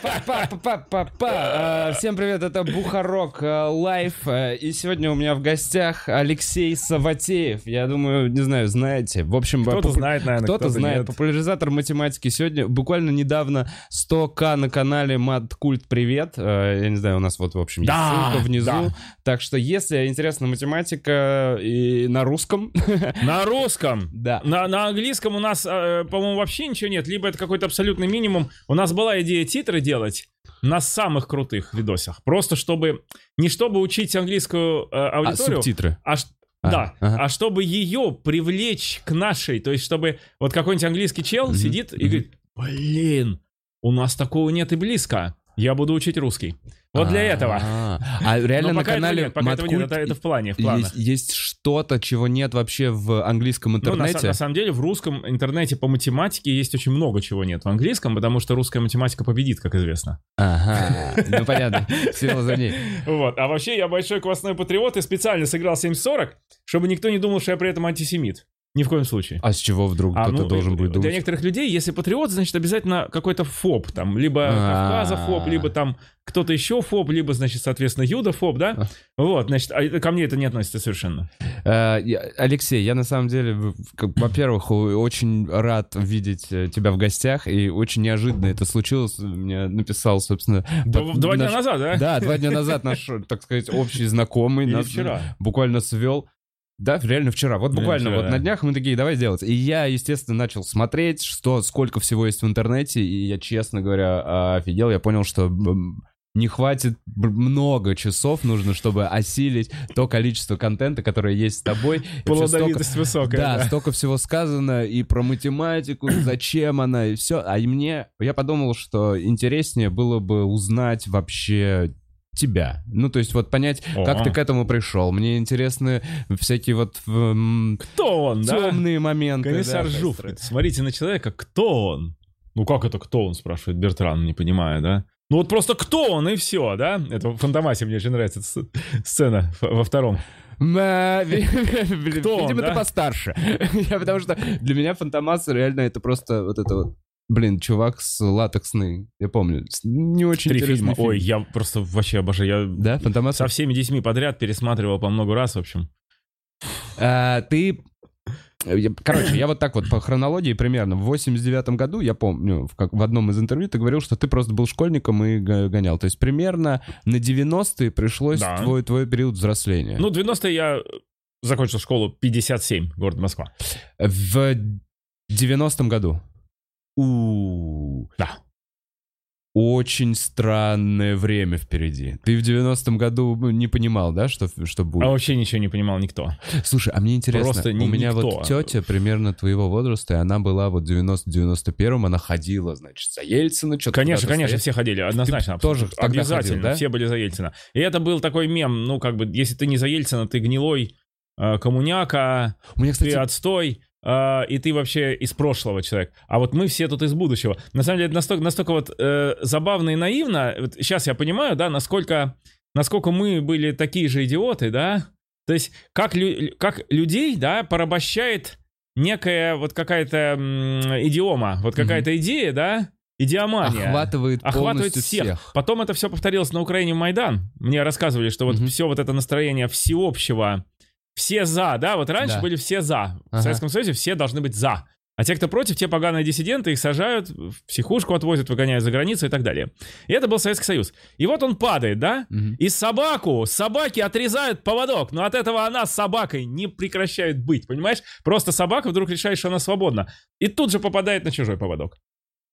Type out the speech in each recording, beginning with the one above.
Па-па-па-па-па. Всем привет, это Бухарог э, Live. э, И сегодня у меня в гостях Алексей Савватеев. Я думаю, не знаю, знаете. В общем, Кто-то попу- знает, наверное, Кто-то кто-то знает. нет. Популяризатор математики. Сегодня буквально недавно 100к на канале Мад Культ Привет. Э, Я не знаю, у нас вот, в общем, есть Да, ссылка внизу. да. Так что, если интересна математика и на русском, На русском. да. На, на английском у нас, э, по-моему, вообще ничего нет. Либо это какой-то абсолютный минимум. У нас была идея титры делать на самых крутых видосах. Просто чтобы... Не чтобы учить английскую э, А, аудиторию, субтитры. а, А, да, ага. а чтобы ее привлечь к нашей. То есть, чтобы вот какой-нибудь английский чел Мгм, сидит и мгм. говорит, блин, у нас такого нет и близко. Я буду учить русский. Вот для этого. А, реально Но на канале это, в плане, в планах. есть, что-то, чего нет вообще в английском Ну, интернете. на самом деле, в русском интернете по математике есть очень много чего нет в английском, потому что русская математика победит, как известно. Ага, ну понятно, сила за ней. Вот. А вообще, я большой квасной патриот и специально сыграл 740, чтобы никто не думал, что я при этом антисемит. Ни в коем случае. А с чего вдруг А, кто-то ну, должен будет Для думать? некоторых людей, если патриот, значит обязательно какой-то фоб, там, либо А. Кавказофоб, либо там кто-то еще фоб, либо, значит, соответственно, юдофоб, да? А. Вот, значит, а ко мне это не относится совершенно. Э, Алексей, я на самом деле, во-первых, очень рад видеть э, тебя в гостях, и очень неожиданно это случилось. Мне написал, собственно... Два, дня назад, да? Да, два дня назад наш, так сказать, общий знакомый нас буквально свел. Да, реально вчера. Вот буквально вчера, вот да. на днях мы такие, давай делать. И я, естественно, начал смотреть, что, сколько всего есть в интернете, и я, честно говоря, офигел. Я понял, что не хватит много часов нужно, чтобы осилить то количество контента, которое есть с тобой. И Плодовитость высокая. да, столько всего сказано и про математику, зачем она, и все. А и мне, я подумал, что интереснее было бы узнать вообще тебя. Ну, то есть вот понять, О. как ты к этому пришел. Мне интересны всякие вот м, Кто он, да? темные моменты. Комиссар да, Жуф. быстрые. Смотрите на человека, кто он? Ну как это кто он, спрашивает Бертран, не понимая, да? Ну вот просто кто он и все, да? Это в Фантомасе мне очень нравится сцена во втором. Он, Видимо, ты да? постарше. Потому что для меня Фантомас реально это просто вот это вот Блин, чувак с латексный, я помню, не очень Три фильма. фильм. Ой, я просто вообще обожаю. Я Да, Фантомас? со всеми детьми подряд пересматривал по много раз, в общем. А, ты... Короче, я вот так вот по хронологии примерно. В 89 году, я помню, в, как, в одном из интервью ты говорил, что ты просто был школьником и гонял. То есть примерно на 90-е пришлось Да. твой, твой период взросления. Ну, 90-е я закончил школу 57, город Москва. в 90-м году. У Да. Очень странное время впереди. Ты в 90-м году не понимал, да, что, что будет? А вообще ничего не понимал никто. Слушай, а мне интересно, Просто у ни- меня вот никто. тетя примерно твоего возраста, и она была вот в 90-91-м, она ходила, значит, за Ельцина, что-то Конечно, конечно, стоять. все ходили, однозначно. тоже абсолютно. тогда Обязательно, ходил, да? все были за Ельцина. И это был такой мем, ну, как бы, если ты не за Ельцина, ты гнилой э, коммуняка, У меня, ты кстати, отстой, э, и ты вообще из прошлого человек. А вот мы все тут из будущего. На самом деле, это настолько, настолько вот э, забавно и наивно. Вот сейчас я понимаю, да, насколько, насколько мы были такие же идиоты, да. То есть, как, лю- как людей, да, порабощает некая вот какая-то идиома, вот какая-то идея, да, идиомания. охватывает, Охватывает всех. всех. Потом это все повторилось на Украине в Майдан. Мне рассказывали, что вот Мгм. все вот это настроение всеобщего, все за, да, вот раньше Да. были все за. В Ага. Советском Союзе все должны быть за. А те, кто против, те поганые диссиденты, их сажают, в психушку отвозят, выгоняют за границу и так далее. И это был Советский Союз. И вот он падает, да? Мгм. И собаку, собаки отрезают поводок, но от этого она с собакой не прекращает быть, понимаешь? Просто собака вдруг решает, что она свободна. И тут же попадает на чужой поводок.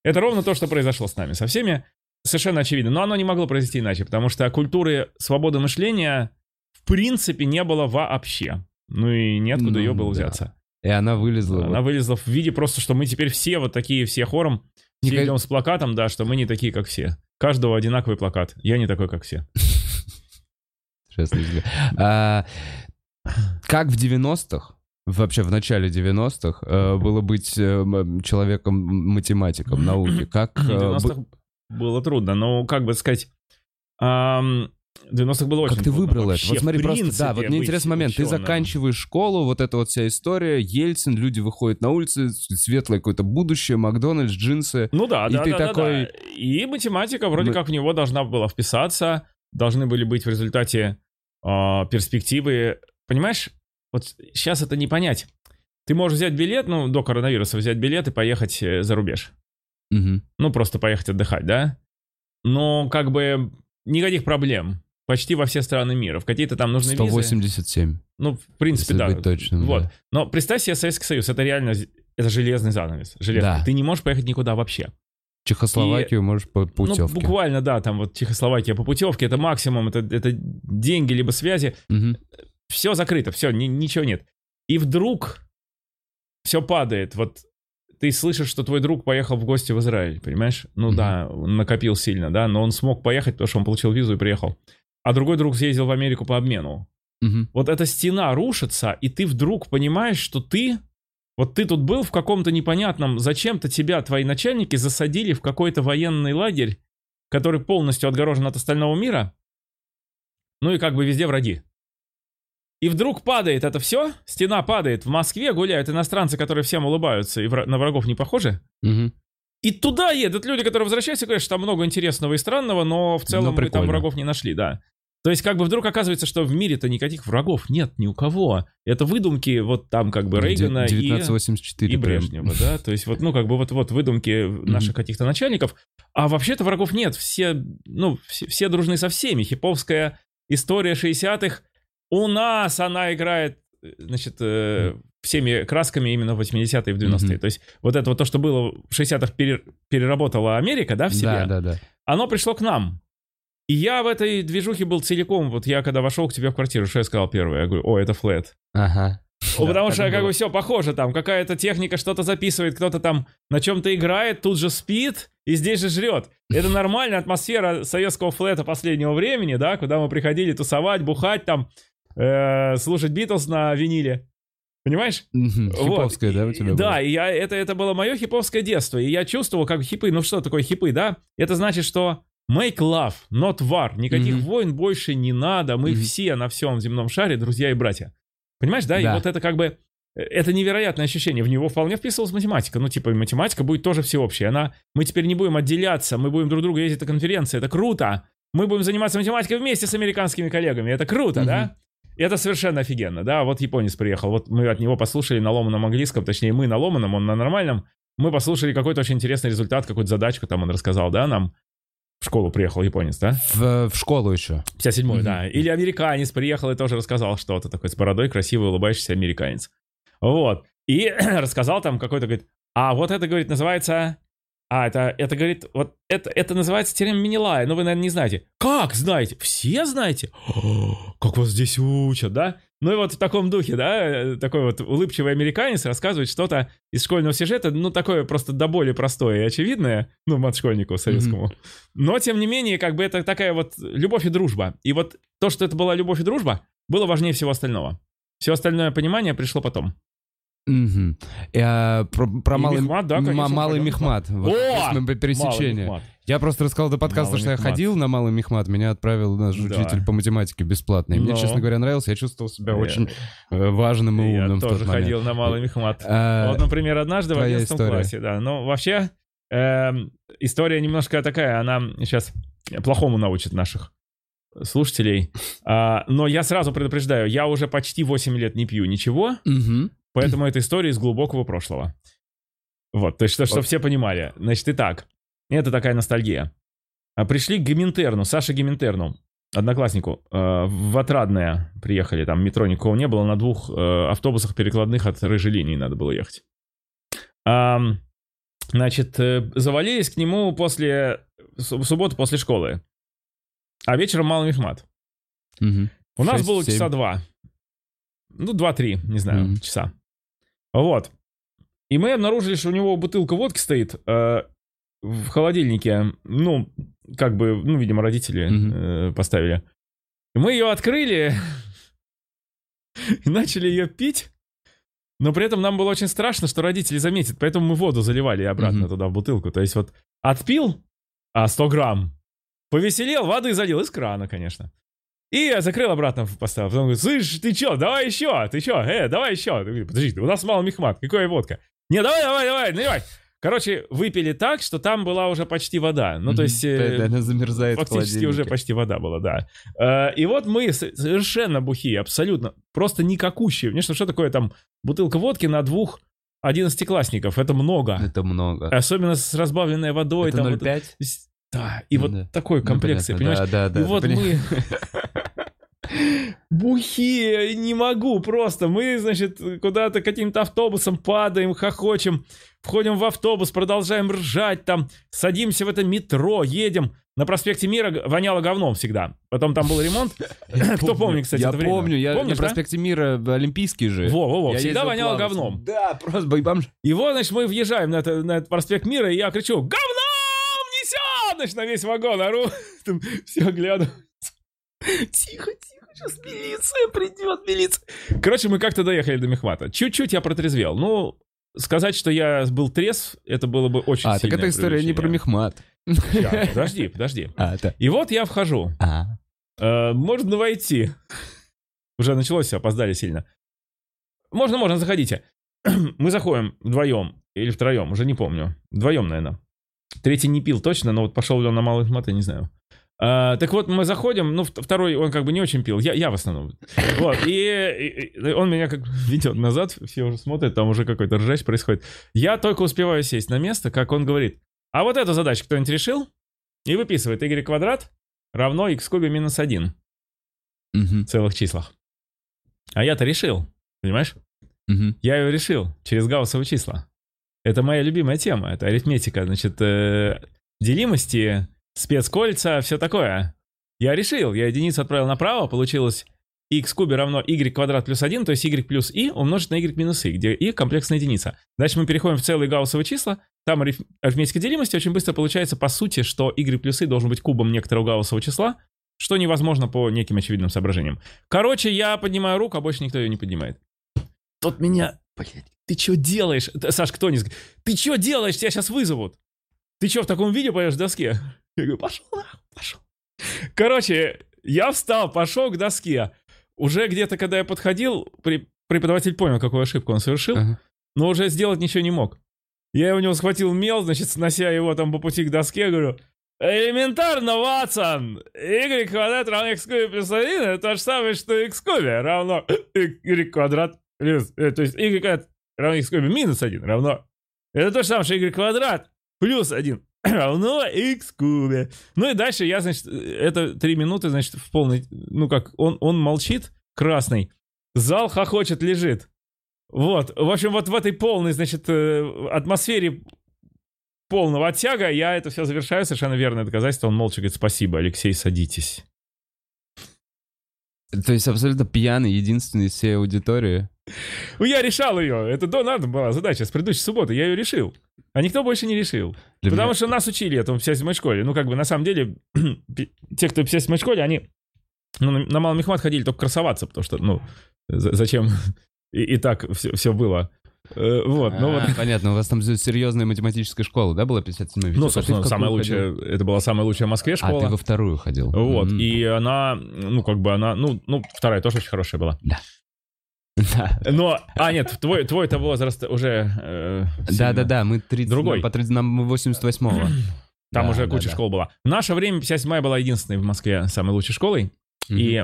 Это ровно то, что произошло с нами, со всеми. Совершенно очевидно. Но оно не могло произойти иначе, потому что культуры свободы мышления принципе не было вообще. Ну и неоткуда Ну, ее было да. взяться. И она вылезла. Она вот. вылезла в виде просто, что мы теперь все вот такие, все хором, все Никак- идем с плакатом, да, что мы не такие, как все. Каждого одинаковый плакат. Я не такой, как все. А, Как в 90-х, вообще в начале 90-х, э, было быть э, человеком-математиком науки? Как... В э, бы- 90-х было трудно, но как бы сказать... В 90-х было очень Как ты выбрал это? вообще, Вот смотри, в просто, принципе, да, вот мне интересный момент. Ты ученым. заканчиваешь школу, вот эта вот вся история, Ельцин, люди выходят на улицы, светлое какое-то будущее, Макдональдс, джинсы. Ну да, И да, ты да, да, такой- да. И математика вроде Мы- как в него должна была вписаться, должны были быть в результате а, перспективы. Понимаешь, вот сейчас это не понять. Ты можешь взять билет, ну, до коронавируса взять билет и поехать э, за рубеж. Мгм. Ну, просто поехать отдыхать, да? Но как бы никаких проблем. Почти во все страны мира. В какие-то там нужны визы. 187. Ну, в принципе, да. быть точным, вот. да. Но представь себе Советский Союз. Это реально... Это железный занавес. Железный. Да. Ты не можешь поехать никуда вообще. Чехословакию можешь по путевке. Ну, буквально, да, там вот Чехословакия по путевке, это максимум, это, это деньги либо связи. Мгм. Все закрыто, все, ничего нет. И вдруг все падает. Вот ты слышишь, что твой друг поехал в гости в Израиль, понимаешь? Ну Мгм. да, он накопил сильно, да, но он смог поехать, потому что он получил визу и приехал. А другой друг съездил в Америку по обмену. Мгм. Вот эта стена рушится, и ты вдруг понимаешь, что ты... Вот ты тут был в каком-то непонятном... Зачем-то тебя твои начальники засадили в какой-то военный лагерь, который полностью отгорожен от остального мира. Ну и как бы везде враги. И вдруг падает это все, стена падает. В Москве гуляют иностранцы, которые всем улыбаются и вра- на врагов не похожи. Мгм. И туда едут люди, которые возвращаются, и говорят, что там много интересного и странного, но в целом Ну, мы там врагов не нашли, да. То есть как бы вдруг оказывается, что в мире-то никаких врагов нет ни у кого. Это выдумки вот там как бы Рейгана и, 1984 и прям. Брежнева, да. То есть вот, ну как бы вот, вот выдумки наших каких-то начальников. А вообще-то врагов нет. Все, ну, все, все дружны со всеми. Хиповская история 60-х. У нас она играет, э, значит, э, всеми красками именно в 80-е и в 90-е. Мгм. То есть вот это вот то, что было в 60-х пере- переработала Америка, да, в себе, Да, да, да. оно пришло к нам. И я в этой движухе был целиком. Вот я когда вошел к тебе в квартиру, что я сказал первое? Я говорю, о, это флет. Ага. О, Да, потому что как было. бы все похоже там. Какая-то техника что-то записывает, кто-то там на чем-то играет, тут же спит и здесь же жрет. Это нормальная атмосфера советского флета последнего времени, да, куда мы приходили тусовать, бухать там, э, слушать Битлз на виниле. Понимаешь? Мгм. Вот. Хиповская, да, у тебя Да, была? и я, это, это было мое хиповское детство. И я чувствовал, как хипы, ну что такое хипы, да? Это значит, что make love, not war. Никаких Мгм. войн больше не надо. Мы Мгм. все на всем земном шаре друзья и братья. Понимаешь, да? И Да. вот это как бы... э, Это невероятное ощущение. В него вполне вписывалась математика. Ну, типа, математика будет тоже всеобщей. Она... Мы теперь не будем отделяться, мы будем друг друга ездить на конференции. Это круто. Мы будем заниматься математикой вместе с американскими коллегами. Это круто, Мгм. да? И это совершенно офигенно, да? Вот японец приехал, вот мы от него послушали на ломаном английском, точнее, мы на ломаном, он на нормальном. Мы послушали какой-то очень интересный результат, какую-то задачку там он рассказал, да, нам. В школу приехал японец, да? В, в школу еще. 57-й, Мгм. да. Или американец приехал и тоже рассказал что-то такое с бородой, красивый, улыбающийся американец. Вот. И рассказал там какой-то, говорит, а вот это, говорит, называется... А, это, это говорит, вот это, это называется теорема Менелая, но вы, наверное, не знаете. Как знаете? Все знаете? О, как вас здесь учат, да? Ну и вот в таком духе, да, э, такой вот улыбчивый американец рассказывает что-то из школьного сюжета, ну такое просто до боли простое и очевидное, ну, мат школьнику советскому. Но, тем не менее, как бы это такая вот любовь и дружба. И вот то, что это была любовь и дружба, было важнее всего остального. Все остальное понимание пришло потом. Мгм. И, а, про про И малый, Мехмат, да, конечно, малый. Мехмат. Вот, О! пересечение. Малый Мехмат. Я просто рассказал до подкаста, Малый что я Мехмат. ходил на малый Мехмат. Меня отправил наш Да. учитель по математике бесплатно. И мне, Но. честно говоря, нравился. Я чувствовал себя Я- очень э, важным и Я умным в тот тоже ходил на малый Мехмат. А, Вот, например, однажды в твоя 11 история. классе, да. Но вообще эм, история немножко такая, она сейчас плохому научит наших слушателей. А, но я сразу предупреждаю, я уже почти 8 лет не пью ничего, мгм. поэтому эта история из глубокого прошлого. Вот, то есть, чтобы Вот. все понимали. Значит, итак, это такая ностальгия. А, Пришли к Геминтерну, Саше Геминтерну, однокласснику, э, в Отрадное приехали, там метро никого не было, на двух э, автобусах перекладных от рыжей линии надо было ехать. Значит, э, завалились к нему после в суб- в субботу после школы. А вечером малый мехмат. Мгм. У нас Шесть, было семь. часа два. Ну, два-три, не знаю, Мгм. часа. Вот. И мы обнаружили, что у него бутылка водки стоит э, в холодильнике. Ну, как бы, ну, видимо, родители Мгм. э, поставили. Мы ее открыли и начали ее пить. Но при этом нам было очень страшно, что родители заметят, поэтому мы воду заливали обратно Мгм. туда в бутылку. То есть вот отпил, а 100 грамм, повеселел, воды залил из крана, конечно. И закрыл обратно поставил. Потом говорит, слышь, ты чё, давай еще, ты чё, э, давай еще. Подожди, у нас мало мехмат, какая водка? Не, давай, давай, давай, наливай. Короче, выпили так, что там была уже почти вода. Ну, то есть... э, Да, да, она замерзает Фактически уже почти вода была, да. Э, И вот мы совершенно бухие, абсолютно, просто никакущие. Конечно, что такое там бутылка водки на двух одиннадцатиклассников? Это много. Это много. Особенно с разбавленной водой. Это там вот- 0,5? Да, и вот Да. такой Ну, понятно, понимаешь? Да, да, да. и вот поня- мы... Бухие, не могу просто. Мы, значит, куда-то каким-то автобусом падаем, хохочем, входим в автобус, продолжаем ржать там, садимся в это метро, едем. На проспекте Мира воняло говном всегда. Потом там был ремонт. Кто помнит, кстати, Я это время? помню, я Помнишь, на да? проспекте Мира Олимпийский же. Во, во, во, Я всегда воняло плавать. говном. Да, просто бомж. И вот, значит, мы въезжаем на, это- на этот проспект Мира, и я кричу, говном несет! Значит, на весь вагон ору. Там все глядят. Тихо, тихо, сейчас милиция придет, милиция. Короче, мы как-то доехали до Мехмата. Чуть-чуть я протрезвел. Ну, сказать, что я был трезв, это было бы очень А, так сильное эта история не про мехмат. Ща, Подожди, подожди. А, это... И вот я вхожу. А. Э, можно войти. Уже началось, опоздали сильно. Можно, можно, заходите. Мы заходим вдвоем или втроем, уже не помню. Вдвоем, наверное. Третий не пил точно, но вот пошел ли он на малый мат, я не знаю. А, так вот, мы заходим, ну, вт- второй, он как бы не очень пил, я, я в основном. Вот, и, и- он меня как ведет назад, все уже смотрят, там уже какой-то ржач происходит. Я только успеваю сесть на место, как он говорит, а вот эту задачу кто-нибудь решил? И выписывает y квадрат равно x в кубе минус 1 Мгм, в целых числах. А я-то решил, понимаешь? мгм. Я ее решил через гауссовые числа. Это моя любимая тема, это арифметика, значит, э, делимости, спецкольца, все такое. Я решил, я единицу отправил направо, получилось x кубе равно y квадрат плюс 1, то есть y плюс i умножить на y минус i, где i комплексная единица. Дальше мы переходим в целые гауссовые числа, там ариф- арифметика делимости очень быстро получается по сути, что y плюс i должен быть кубом некоторого гауссового числа, что невозможно по неким очевидным соображениям. Короче, я поднимаю руку, а больше никто ее не поднимает. Тот меня... Блядь, ты что делаешь? Саш Ктонис, ты что делаешь? Тебя сейчас вызовут. Ты что, в таком виде поешь в доске? Я говорю, пошел нахуй, пошел. Короче, я встал, пошел к доске. Уже где-то, когда я подходил, преподаватель понял, какую ошибку он совершил, Ага. но уже сделать ничего не мог. Я у него схватил мел, значит, снося его там по пути к доске, говорю, элементарно, Ватсон, y квадрат равно x кубе плюс 1, это то же самое, что x кубе равно y квадрат плюс, э, то есть y квадрат равно x кубе минус 1 равно, это то же самое, что y квадрат плюс 1 равно x кубе. Ну и дальше я, значит, это три минуты, значит, в полной, ну как, он, он молчит, красный, зал хохочет, лежит. Вот, в общем, вот в этой полной, значит, э, атмосфере полного оттяга я это все завершаю, совершенно верное доказательство. Он молча говорит, спасибо, Алексей, садитесь. То есть абсолютно пьяный, единственный из всей аудитории. Ну, я решал ее. Это до надо была задача с предыдущей субботы. Я ее решил. А никто больше не решил. Для Потому меня- что нас учили этому в 57 школе. Ну, как бы, на самом деле, те, кто в 57 школе, они ну, на, Малый Мехмат ходили только красоваться, потому что, ну, за- зачем? И, и так все, все было. Э, вот, ну вот. А, Понятно, у вас там серьезная математическая школа, да, была 57 Ну, А собственно, какую самая ходил? лучшая, это была самая лучшая в Москве А, школа. ты во вторую ходил. Вот, М. и она, ну, как бы она, ну, ну, вторая тоже очень хорошая была. Да. Но, а, нет, твой, твой-то возраст уже... э. Да-да-да, мы 30, Другой. по 30, нам 88-го. Там Да, уже да, куча да. школ была. В наше время 57 была единственной в Москве самой лучшей школой. И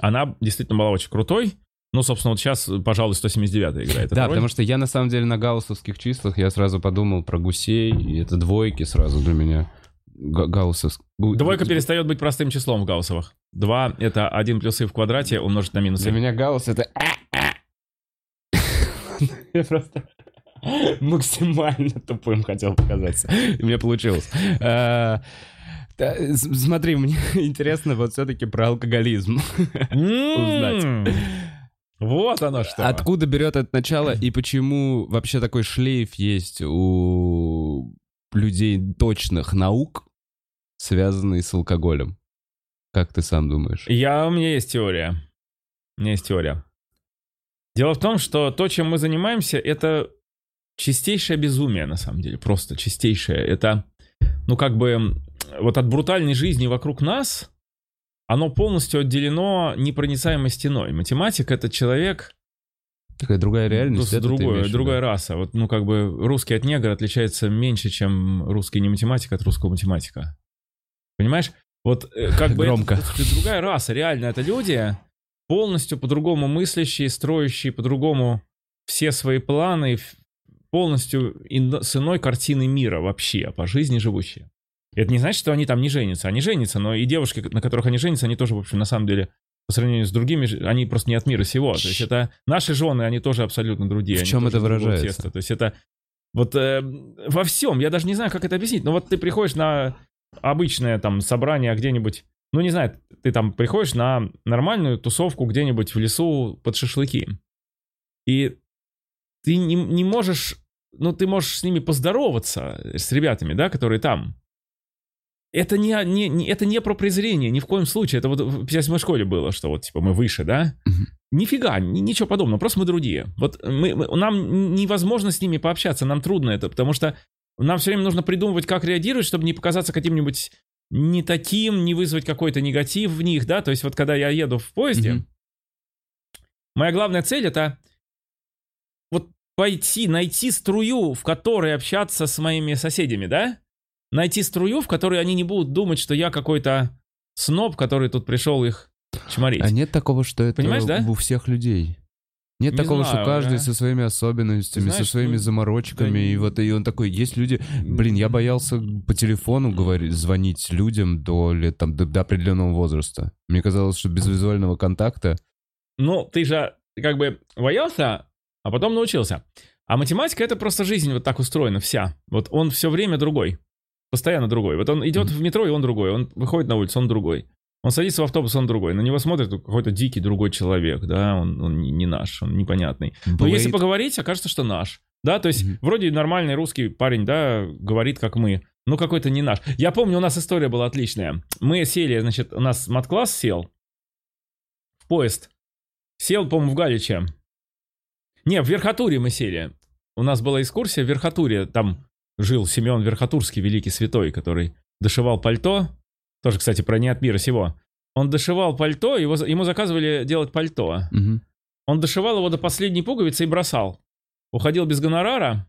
она действительно была очень крутой. Ну, собственно, вот сейчас, пожалуй, 179 играет. Да, роль. потому что я на самом деле на гауссовских числах я сразу подумал про гусей, и это двойки сразу для меня. Га- Гауссовск. Двойка перестает быть простым числом в гауссовых. Два — это 1 плюс и в квадрате умножить на минус Для и. меня гаусс это... Я просто максимально тупым хотел показаться. И мне получилось. А, да, Смотри, мне интересно вот все-таки про алкоголизм. М, Вот оно что. Откуда берет это начало и почему вообще такой шлейф есть у людей точных наук, связанный с алкоголем? Как ты сам думаешь? Я, у меня есть теория. У меня есть теория. Дело в том, что то, чем мы занимаемся, это чистейшее безумие, на самом деле. Просто чистейшее. Это, ну, как бы, вот от брутальной жизни вокруг нас оно полностью отделено непроницаемой стеной. Математик — это человек, Такая другая реальность. Это другое, имеешь другая раса. Вот, ну, как бы русский от негра отличается меньше, чем русский не математик от русского математика. Понимаешь? Вот э, как бы Громко. Это, это другая раса. Реально, это люди полностью по-другому мыслящие, строящие по-другому все свои планы, полностью с иной картины мира вообще, по жизни живущие. Это не значит, что они там не женятся. Они женятся, но и девушки, на которых они женятся, они тоже, в общем, на самом деле, по сравнению с другими, они просто не от мира сего. То есть это наши жены, они тоже абсолютно другие. В чем это выражается? теста. То есть это вот э, во всем, я даже не знаю, как это объяснить, но вот ты приходишь на обычное там собрание где-нибудь, ну не знаю, ты там приходишь на нормальную тусовку где-нибудь в лесу под шашлыки, и ты не, не можешь, ну ты можешь с ними поздороваться, с ребятами, да, которые там. Это не, не, не- это не про презрение, ни в коем случае. Это вот в 57 школе было, что вот типа мы выше, да? Нифига, ни- ничего подобного, просто мы другие. Вот мы, мы- нам невозможно с ними пообщаться, нам трудно это, потому что нам все время нужно придумывать, как реагировать, чтобы не показаться каким-нибудь не таким, не вызвать какой-то негатив в них, да? То есть вот когда я еду в поезде, Мгм. моя главная цель это вот пойти, найти струю, в которой общаться с моими соседями, да? Найти струю, в которой они не будут думать, что я какой-то сноб, который тут пришел их чморить. А нет такого, что это Понимаешь, да? у всех людей? Нет Не такого, знаю, что каждый да. со своими особенностями, Знаешь, со своими ну, заморочками, да и вот и он такой, есть люди, блин, я боялся по телефону говорить, звонить людям до лет там до, до определенного возраста. Мне казалось, что без визуального контакта. Ну, ты же как бы боялся, а потом научился. А математика это просто жизнь вот так устроена вся. Вот он все время другой. Постоянно другой. Вот он идет Мгм. в метро, и он другой. Он выходит на улицу, он другой. Он садится в автобус, он другой. На него смотрит какой-то дикий другой человек, да, он, он не, наш, он непонятный. Но если поговорить, окажется, что наш. Да, то есть Мгм. вроде нормальный русский парень, да, говорит, как мы. Ну, какой-то не наш. Я помню, у нас история была отличная. Мы сели, значит, у нас мат-класс сел в поезд. Сел, по-моему, в Галиче. Не, в Верхотуре мы сели. У нас была экскурсия в Верхотуре. Там жил Семен Верхотурский, великий святой, который дошивал пальто. Тоже, кстати, про не от мира сего. Он дошивал пальто, его, ему заказывали делать пальто. Мгм. Он дошивал его до последней пуговицы и бросал. Уходил без гонорара.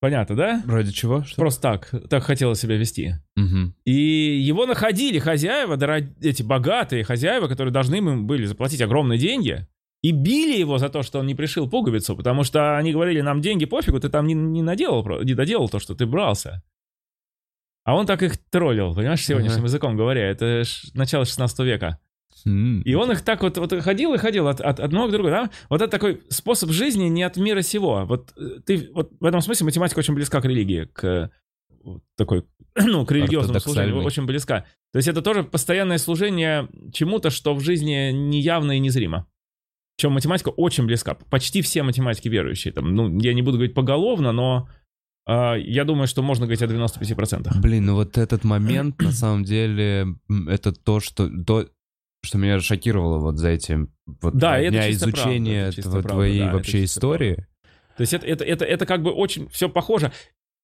Понятно, да? Ради чего? Что? Просто так, так хотела себя вести. Мгм. И его находили хозяева, дорог- эти богатые хозяева, которые должны им были заплатить огромные деньги, и били его за то, что он не пришил пуговицу, потому что они говорили, нам деньги пофигу, ты там не, не наделал, не доделал то, что ты брался. А он так их троллил, понимаешь, сегодняшним Ага. языком говоря. Это начало 16 века. М. И он их так вот, вот ходил и ходил от, от одного к другому. Да? Вот это такой способ жизни не от мира сего. Вот э, ты вот в этом смысле математика очень близка к религии, к такой, ну, к религиозному служению, очень близка. То есть это тоже постоянное служение чему-то, что в жизни неявно и незримо. Причем математика очень близка. Почти все математики верующие. Там, ну, я не буду говорить поголовно, но я думаю, что можно говорить о 95%. Блин, ну вот этот момент, на самом деле, это то, что... То, что меня шокировало вот за этим вот Да, дня чисто правда, изучения это чисто тво- правда, твоей да, вообще истории. То есть это, это, это, это как бы очень все похоже.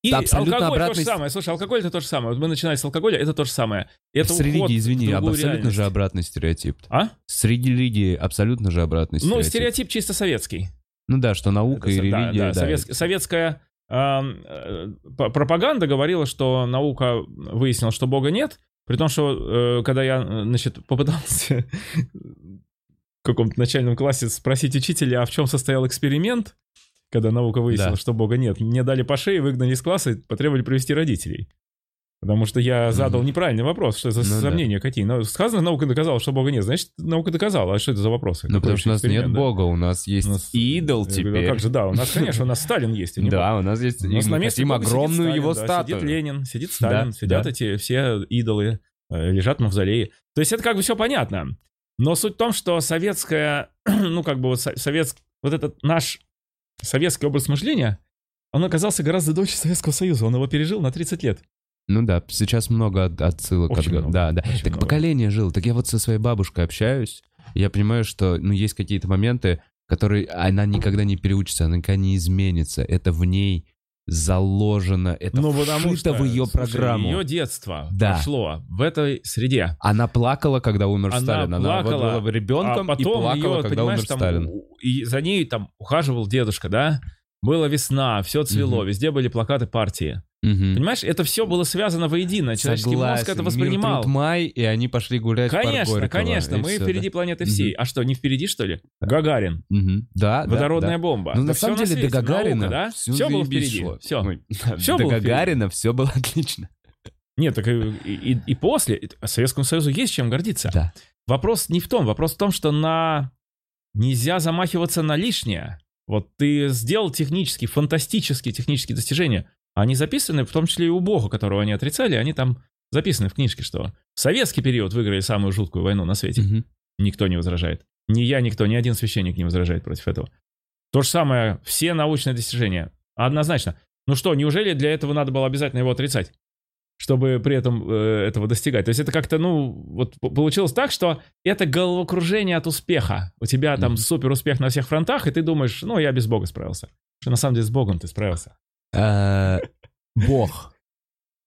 И Да, алкоголь то же обратный- самое. Слушай, алкоголь это то же самое. Вот мы начинали с алкоголя, это то же самое. Это С в извини, другую абсолютно реальность. же обратный стереотип. А? С религией абсолютно же обратный Ну, стереотип. стереотип чисто советский. Ну да, что наука Это и со- да, религия, да, да. советск- советская пропаганда говорила, что наука выяснила, что Бога нет, при том, что э, когда я, э, значит, попытался в каком-то начальном классе спросить учителя, а в чем состоял эксперимент, когда наука выяснила, Да. что Бога нет, мне дали по шее, выгнали из класса и потребовали привести родителей. Потому что я задал неправильный вопрос, что за Ну да. сомнения какие. Ну, сказано, наука доказала, что Бога нет. Значит, наука доказала. А что это за вопросы? Ну, потому что у нас нет да? бога, у нас есть У нас- идол Я говорю, теперь. а как же, да, у нас, конечно, у нас Сталин есть. а Да, у нас есть... у нас на месте огромную Сталин, его да, статую. Сидит Ленин, сидит Сталин, Да, сидят да. эти все идолы, э, лежат в мавзолее. То есть это как бы все понятно. Но суть в том, что советская, ну как бы вот со- советск, вот этот наш советский образ мышления, он оказался гораздо дольше Советского Союза. Он его пережил на 30 лет. Ну да, сейчас много от- отсылок. Очень от- много, Да, да. очень Так много. поколение жило. Так я вот со своей бабушкой общаюсь, и я понимаю, что ну, есть какие-то моменты, которые она никогда не переучится, она никогда не изменится. Это в ней заложено, это ну, потому что, в ее слушай, программу. Ее детство Да. прошло в этой среде. Она плакала, когда умер Она Сталин. Она плакала, вот была ребенком а и потом плакала, ее, когда умер там, Сталин. и за ней там ухаживал дедушка, да? Была весна, все цвело, Мгм. везде были плакаты партии. Мгм. Понимаешь, это все было связано воедино. Человеческий мозг Согласен. это Мир, воспринимал. труд, май, и они пошли гулять Конечно, Горького, конечно, мы всё, впереди да. планеты всей. А что, не впереди, что ли? Гагарин, Мгм. Да, водородная да. бомба. Ну, Да на самом деле, до Гагарина наука, да? Все было заебись впереди. шло. Все. Ой, Всё до было впереди. Гагарина все было отлично. Нет, так и, и- и после Советскому Союзу есть чем гордиться. Да. Вопрос не в том, вопрос в том, что на нельзя замахиваться на лишнее. Вот ты сделал технические, фантастические технические достижения. Они записаны, в том числе и у Бога, которого они отрицали, они там записаны в книжке, что в советский период выиграли самую жуткую войну на свете. Мгм. Никто не возражает. Ни я, никто, ни один священник не возражает против этого. То же самое, все научные достижения. Однозначно. Ну что, неужели для этого надо было обязательно его отрицать? Чтобы при этом э, этого достигать. То есть это как-то, ну, вот получилось так, что это головокружение от успеха. У тебя там Мгм. супер успех на всех фронтах, и ты думаешь, ну, я без Бога справился. Что на самом деле с Богом ты справился. Э, Бог.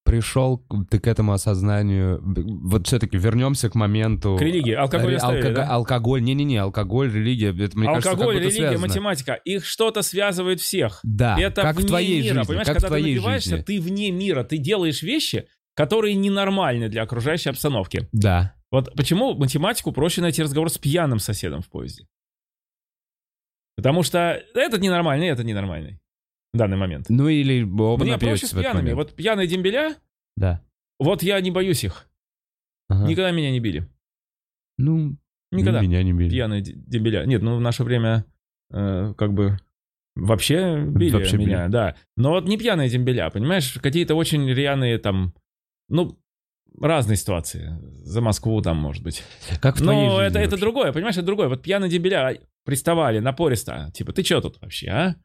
Пришел ты к этому осознанию. Вот все-таки вернемся к моменту. К религии. Алкоголь Ре- оставили, да? Алкоголь. Не-не-не, алкоголь, религия. Это, мне кажется, Алкоголь, будто религия, связано. математика. Их что-то связывает всех. Да, это как вне в твоей мира, жизни. понимаешь, как когда в твоей ты напиваешься, жизни. ты вне мира, ты делаешь вещи, которые ненормальны для окружающей обстановки. Да. Вот почему математику проще найти разговор с пьяным соседом в поезде? Потому что этот ненормальный, этот ненормальный данный момент. Ну или оба Мне проще с пьяными. Вот пьяные дембеля, Да. вот я не боюсь их. Ага. Никогда меня не били. Ну, Никогда. меня не били. Пьяные дембеля. Нет, ну в наше время э, как бы вообще били Вообще меня, били. да. Но вот не пьяные дембеля, понимаешь? Какие-то очень рьяные там, ну, разные ситуации. За Москву там, может быть. Как в твоей Но жизни это, это вообще. другое, понимаешь, это другое. Вот пьяные дембеля приставали напористо. Типа, ты что тут вообще, а?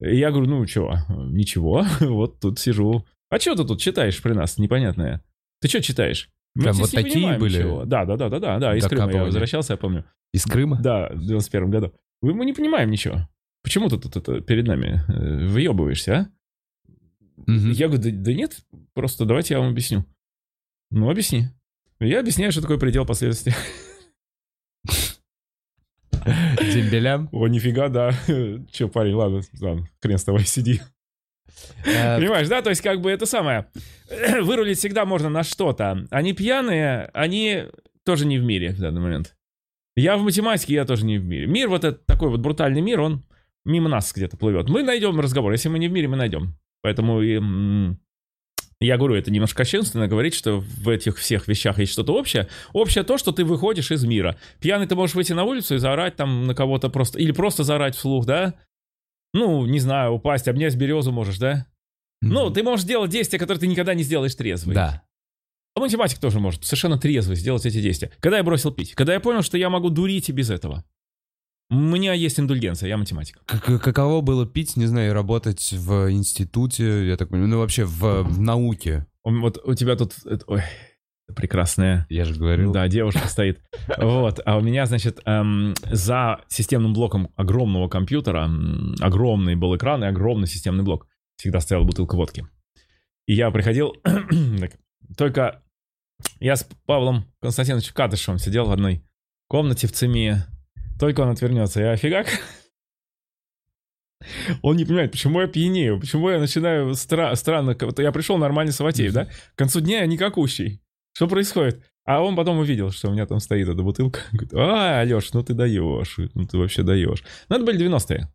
Я говорю, ну что, ничего, вот тут сижу. А что ты тут читаешь при нас, непонятное? Ты что читаешь? Мы Прям вот такие были? ничего. Да, да, да, да, да, да, из Крыма я возвращался, я помню. Из Крыма? Да, в 91 году. Вы- Мы не понимаем ничего. Почему ты тут это перед нами э, выебываешься, а? Мгм. Я говорю, да, да нет, просто давайте я вам объясню. Ну, объясни. Я объясняю, что такое предел последствий. Дембелям? О, нифига, да. Че, парень, ладно, ладно, хрен с тобой, сиди. Э, Понимаешь, да? То есть, как бы это самое. Вырулить всегда можно на что-то. Они пьяные, они тоже не в мире в данный момент. Я в математике, я тоже не в мире. Мир вот этот такой вот брутальный мир, он мимо нас где-то плывет. Мы найдем разговор. Если мы не в мире, мы найдем. Поэтому и, м, я говорю, это немножко кощунственно говорить, что в этих всех вещах есть что-то общее. Общее то, что ты выходишь из мира. Пьяный ты можешь выйти на улицу и заорать там на кого-то просто... Или просто заорать вслух, да? Ну, не знаю, упасть, обнять березу можешь, да? Ну, мгм. ты можешь делать действия, которые ты никогда не сделаешь трезвый. Да. А математик тоже может совершенно трезво сделать эти действия. Когда я бросил пить? Когда я понял, что я могу дурить и без этого. У меня есть индульгенция, я математик. Как- Каково было пить, не знаю, работать в институте, я так понимаю, ну вообще в, в науке, Вот у тебя тут... Ой, прекрасная я же говорил. Да, девушка стоит. Вот, а у меня, значит, эм, за системным блоком огромного компьютера, м, огромный был экран и огромный системный блок. Всегда стояла бутылка водки. И я приходил, так, только я с Павлом Константиновичем Кадышевым сидел в одной комнате в ЦИМИ. Только он отвернется, я фигак. Он не понимает, почему я пьянею, почему я начинаю стра- странно... Я пришел нормальный Саватеев, да? К концу дня я никакущий. Что происходит? А он потом увидел, что у меня там стоит эта бутылка. Говорит, а, Алеш, ну ты даешь, ну ты вообще даешь. Это были 90-е.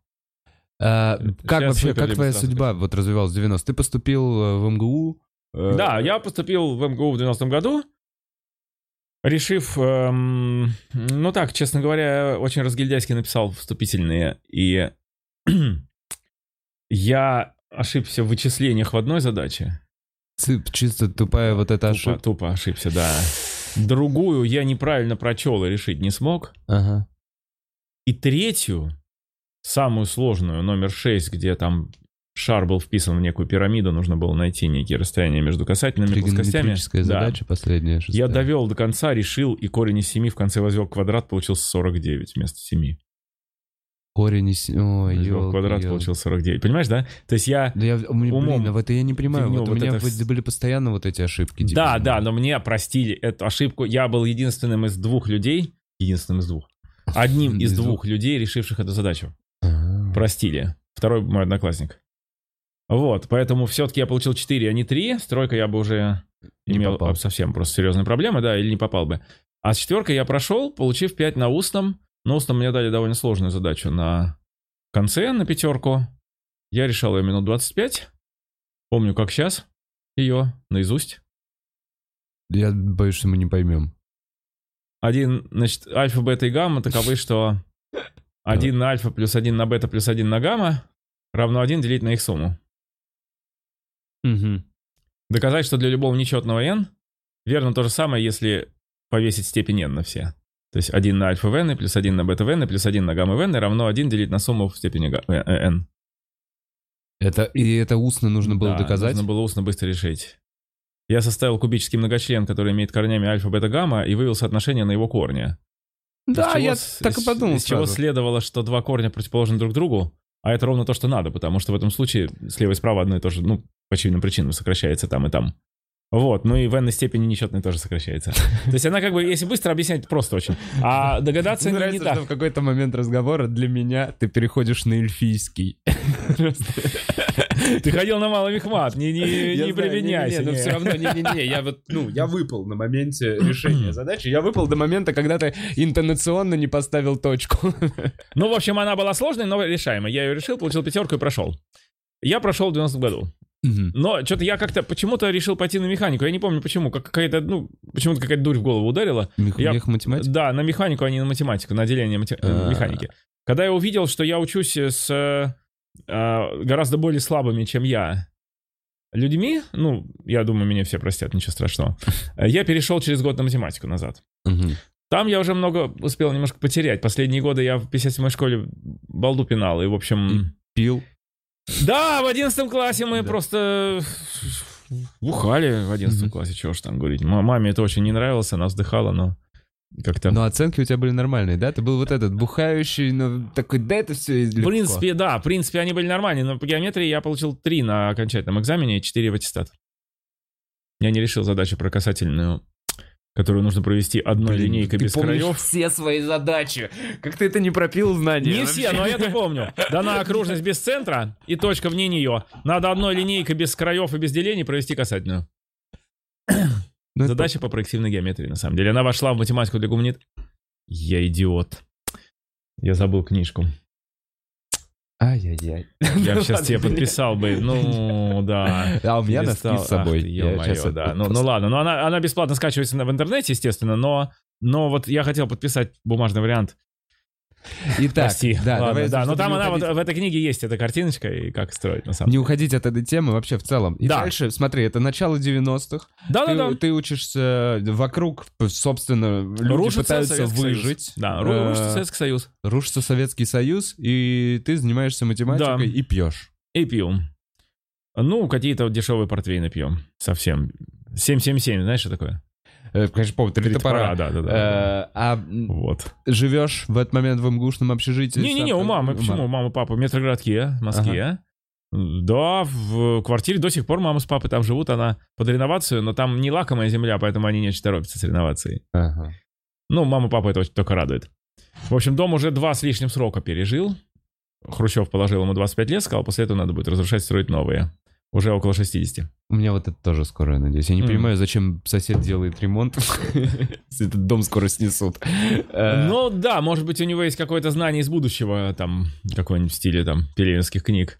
А, как Сейчас вообще, как твоя судьба вот развивалась в 90 Ты поступил э, в МГУ? э, Да, я поступил в МГУ в 90-м году, решив, эм, ну так, честно говоря, очень разгильдяйски написал вступительные, и я ошибся в вычислениях в одной задаче. цып, чисто тупая вот эта ошибка. тупо ошибся, да. Другую я неправильно прочел и решить не смог. Ага. И третью, самую сложную, номер 6, где там шар был вписан в некую пирамиду, нужно было найти некие расстояния между касательными плоскостями. Тригонометрическая Да. задача последняя. Я шестая. довел до конца, решил, и корень из 7 в конце возвел квадрат, получился 49 вместо 7. Корень из... Ой, ёлки, квадрат ёлки. получил 49. Понимаешь, да? То есть я... Да я, Умом блин, а вот это я не понимаю. Вот у вот меня это были постоянно вот эти ошибки. Да, дебильные. да, но мне простили эту ошибку. Я был единственным из двух людей, единственным из двух, одним из Из двух. двух людей, решивших эту задачу. А. Простили. Второй мой одноклассник. Вот, поэтому все-таки я получил 4, а не 3. С тройкой я бы уже Не имел попал. совсем просто серьезные проблемы, да, или не попал бы. А с четверкой я прошел, получив 5 на устном. На устном мне дали довольно сложную задачу на конце, на пятерку. Я решал ее минут 25. Помню, как сейчас ее наизусть. Я боюсь, что мы не поймем. Один, значит, альфа, бета и гамма таковы, что 1 на альфа плюс 1 на бета плюс 1 на гамма равно 1 делить на их сумму. Мгм. Доказать, что для любого нечетного n верно то же самое, если повесить степень n на все. То есть 1 на альфа в n плюс 1 на бета в n плюс 1 на гамма в n равно 1 делить на сумму в степени э, э, n. Это, и это устно нужно было Да, доказать? Нужно было устно быстро решить. Я составил кубический многочлен, который имеет корнями альфа, бета, гамма, и вывел соотношение на его корни. Да, Из чего я с- так и из- подумал Из чего сразу. следовало, что два корня противоположны друг другу, а это ровно то, что надо, потому что в этом случае слева и справа одно и то же, ну, по очевидным причинам сокращается там и там. Вот, ну и в n степени нечетное тоже сокращается. То есть она как бы, если быстро объяснять, просто очень. А догадаться Мне не, не нравится, так. что в какой-то момент разговора для меня ты переходишь на эльфийский. Ты ходил на малый мехмат, не, не, не применяйся. не-не-не, Но не. все равно, не-не-не, я вот, ну, я выпал на моменте решения задачи. Я выпал до момента, когда ты интонационно не поставил точку. Ну, в общем, она была сложной, но решаемой. Я ее решил, получил пятерку и прошел. Я прошел в 90 году. Но что-то я как-то почему-то решил пойти на механику. Я не помню почему. Как какая-то, ну, почему-то какая-то дурь в голову ударила. Мех- Я- Мех-математика? Да, на механику, а не на математику, на отделение мате- э, А. механики. Когда я увидел, что я учусь с э, э, гораздо более слабыми, чем я, людьми, ну, я думаю, меня все простят, ничего страшного, э, я перешел через год на математику назад. Там я уже много успел немножко потерять. Последние годы я в 57-й школе балду пинал, и, в общем... Пил. Да, в 11 классе мы Да. просто бухали в 11 Мгм. классе, чего ж там говорить. М- Маме это очень не нравилось, она вздыхала, но как-то... Но оценки у тебя были нормальные, да? Ты был вот этот бухающий, но такой, да это все В принципе, да, в принципе, они были нормальные, но по геометрии я получил 3 на окончательном экзамене и 4 в аттестат. Я не решил задачу про касательную, которую нужно провести одной линейкой без краев. все свои задачи. Как ты это не пропил знания? Не все, но я это помню. Дана окружность без центра и точка вне нее. Надо одной линейкой без краев и без делений провести касательную. Ну, это- Задача по проективной геометрии, на самом деле. Она вошла в математику для гуманит. Я идиот. Я забыл книжку. Ай-яй-яй. Я Ну сейчас ладно, тебе подписал бы. Ну, да. А у меня носки с собой. Ё-моё, да. Ну, ну ладно, но она, она бесплатно скачивается на- в интернете, естественно, но, но вот я хотел подписать бумажный вариант. Итак, Прости. да, Ладно, давай, да, но чтобы там она вот в этой книге есть эта картиночка и как строить на самом Не деле. уходить от этой темы вообще в целом. И Да. дальше, смотри, это начало 90-х. Да, да, ты, да. ты учишься вокруг, собственно, люди Рушится пытаются Советский Союз. выжить. Да, Э, ру- рушится Советский Союз. рушится Советский Союз, и ты занимаешься математикой Да. и пьешь. И пьем. Ну, какие-то дешевые портвейны пьем. Совсем. 777, знаешь, что такое? Э, Конечно, помню, три Три топора. да, да, да. Э, А Вот. живешь в этот момент в МГУшном общежитии? Не-не-не, у мамы. у Почему? У мамы, папа в метрогородке, в Москве. Да, в квартире до сих пор мама с папой там живут. Она под реновацию, но там не лакомая земля, поэтому они не очень торопятся с реновацией. Ага. Ну, мама, папа это очень только радует. В общем, дом уже два с лишним срока пережил. Хрущев положил ему 25 лет, сказал, после этого надо будет разрушать, строить новые. Уже около 60. У меня вот это тоже скоро, я надеюсь. Я не М. понимаю, зачем сосед делает ремонт, если этот дом скоро снесут. Э, Ну да, может быть, у него есть какое-то знание из будущего, там, какой-нибудь в стиле там пелевинских книг.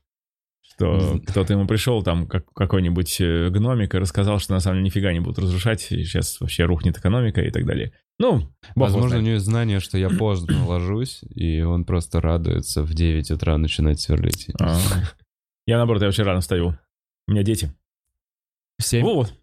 Что кто-то ему пришел, там, как какой-нибудь э, гномик и рассказал, что на самом деле нифига не будут разрушать, и сейчас вообще рухнет экономика и так далее. Ну, Возможно, у него есть знание, что я поздно ложусь, и он просто радуется в 9 утра начинать сверлить. А. Я, наоборот, я очень рано встаю. У меня дети. В 7, Вот.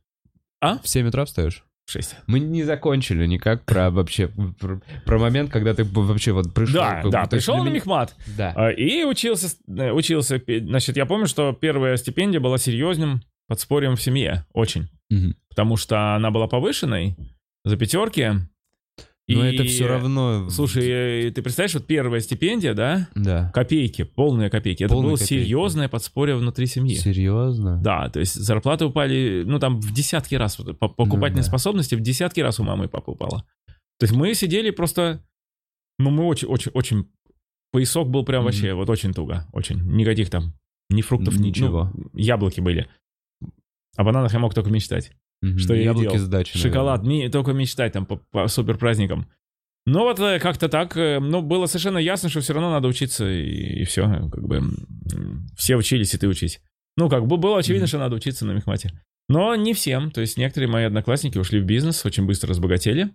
в 7 утра встаешь? Шесть. Мы не закончили никак про вообще про, про момент, когда ты вообще вот пришел. Да, как да, пришел на мехмат. Да. А, И учился, э, учился, значит, я помню, что первая стипендия была серьезным подспорьем в семье, очень. Мгм. Потому что она была повышенной за пятерки. Но И, это все равно... Слушай, э, ты представляешь, вот первая стипендия, да? Да. Копейки, полные копейки. Это Полные было копейки. серьезное подспорье внутри семьи. Серьезно? Да, то есть зарплаты упали, ну там в десятки раз, вот, по покупательной Ну да. способности в десятки раз у мамы и папы упала. То есть мы сидели просто, ну мы очень, очень, очень, поясок был прям Мгм. вообще вот очень туго, очень. Никаких там, ни фруктов, ничего. ничего. яблоки были. О бананах я мог только мечтать. Мгм. Что я и Яблоки делал. с дачи, Шоколад, ми- только мечтать там по, по супер праздникам. Ну вот э, как-то так, э, ну было совершенно ясно, что все равно надо учиться и, все, как бы все учились и ты учись. Ну как бы было очевидно, Мгм. что надо учиться на мехмате. Но не всем, то есть некоторые мои одноклассники ушли в бизнес, очень быстро разбогатели.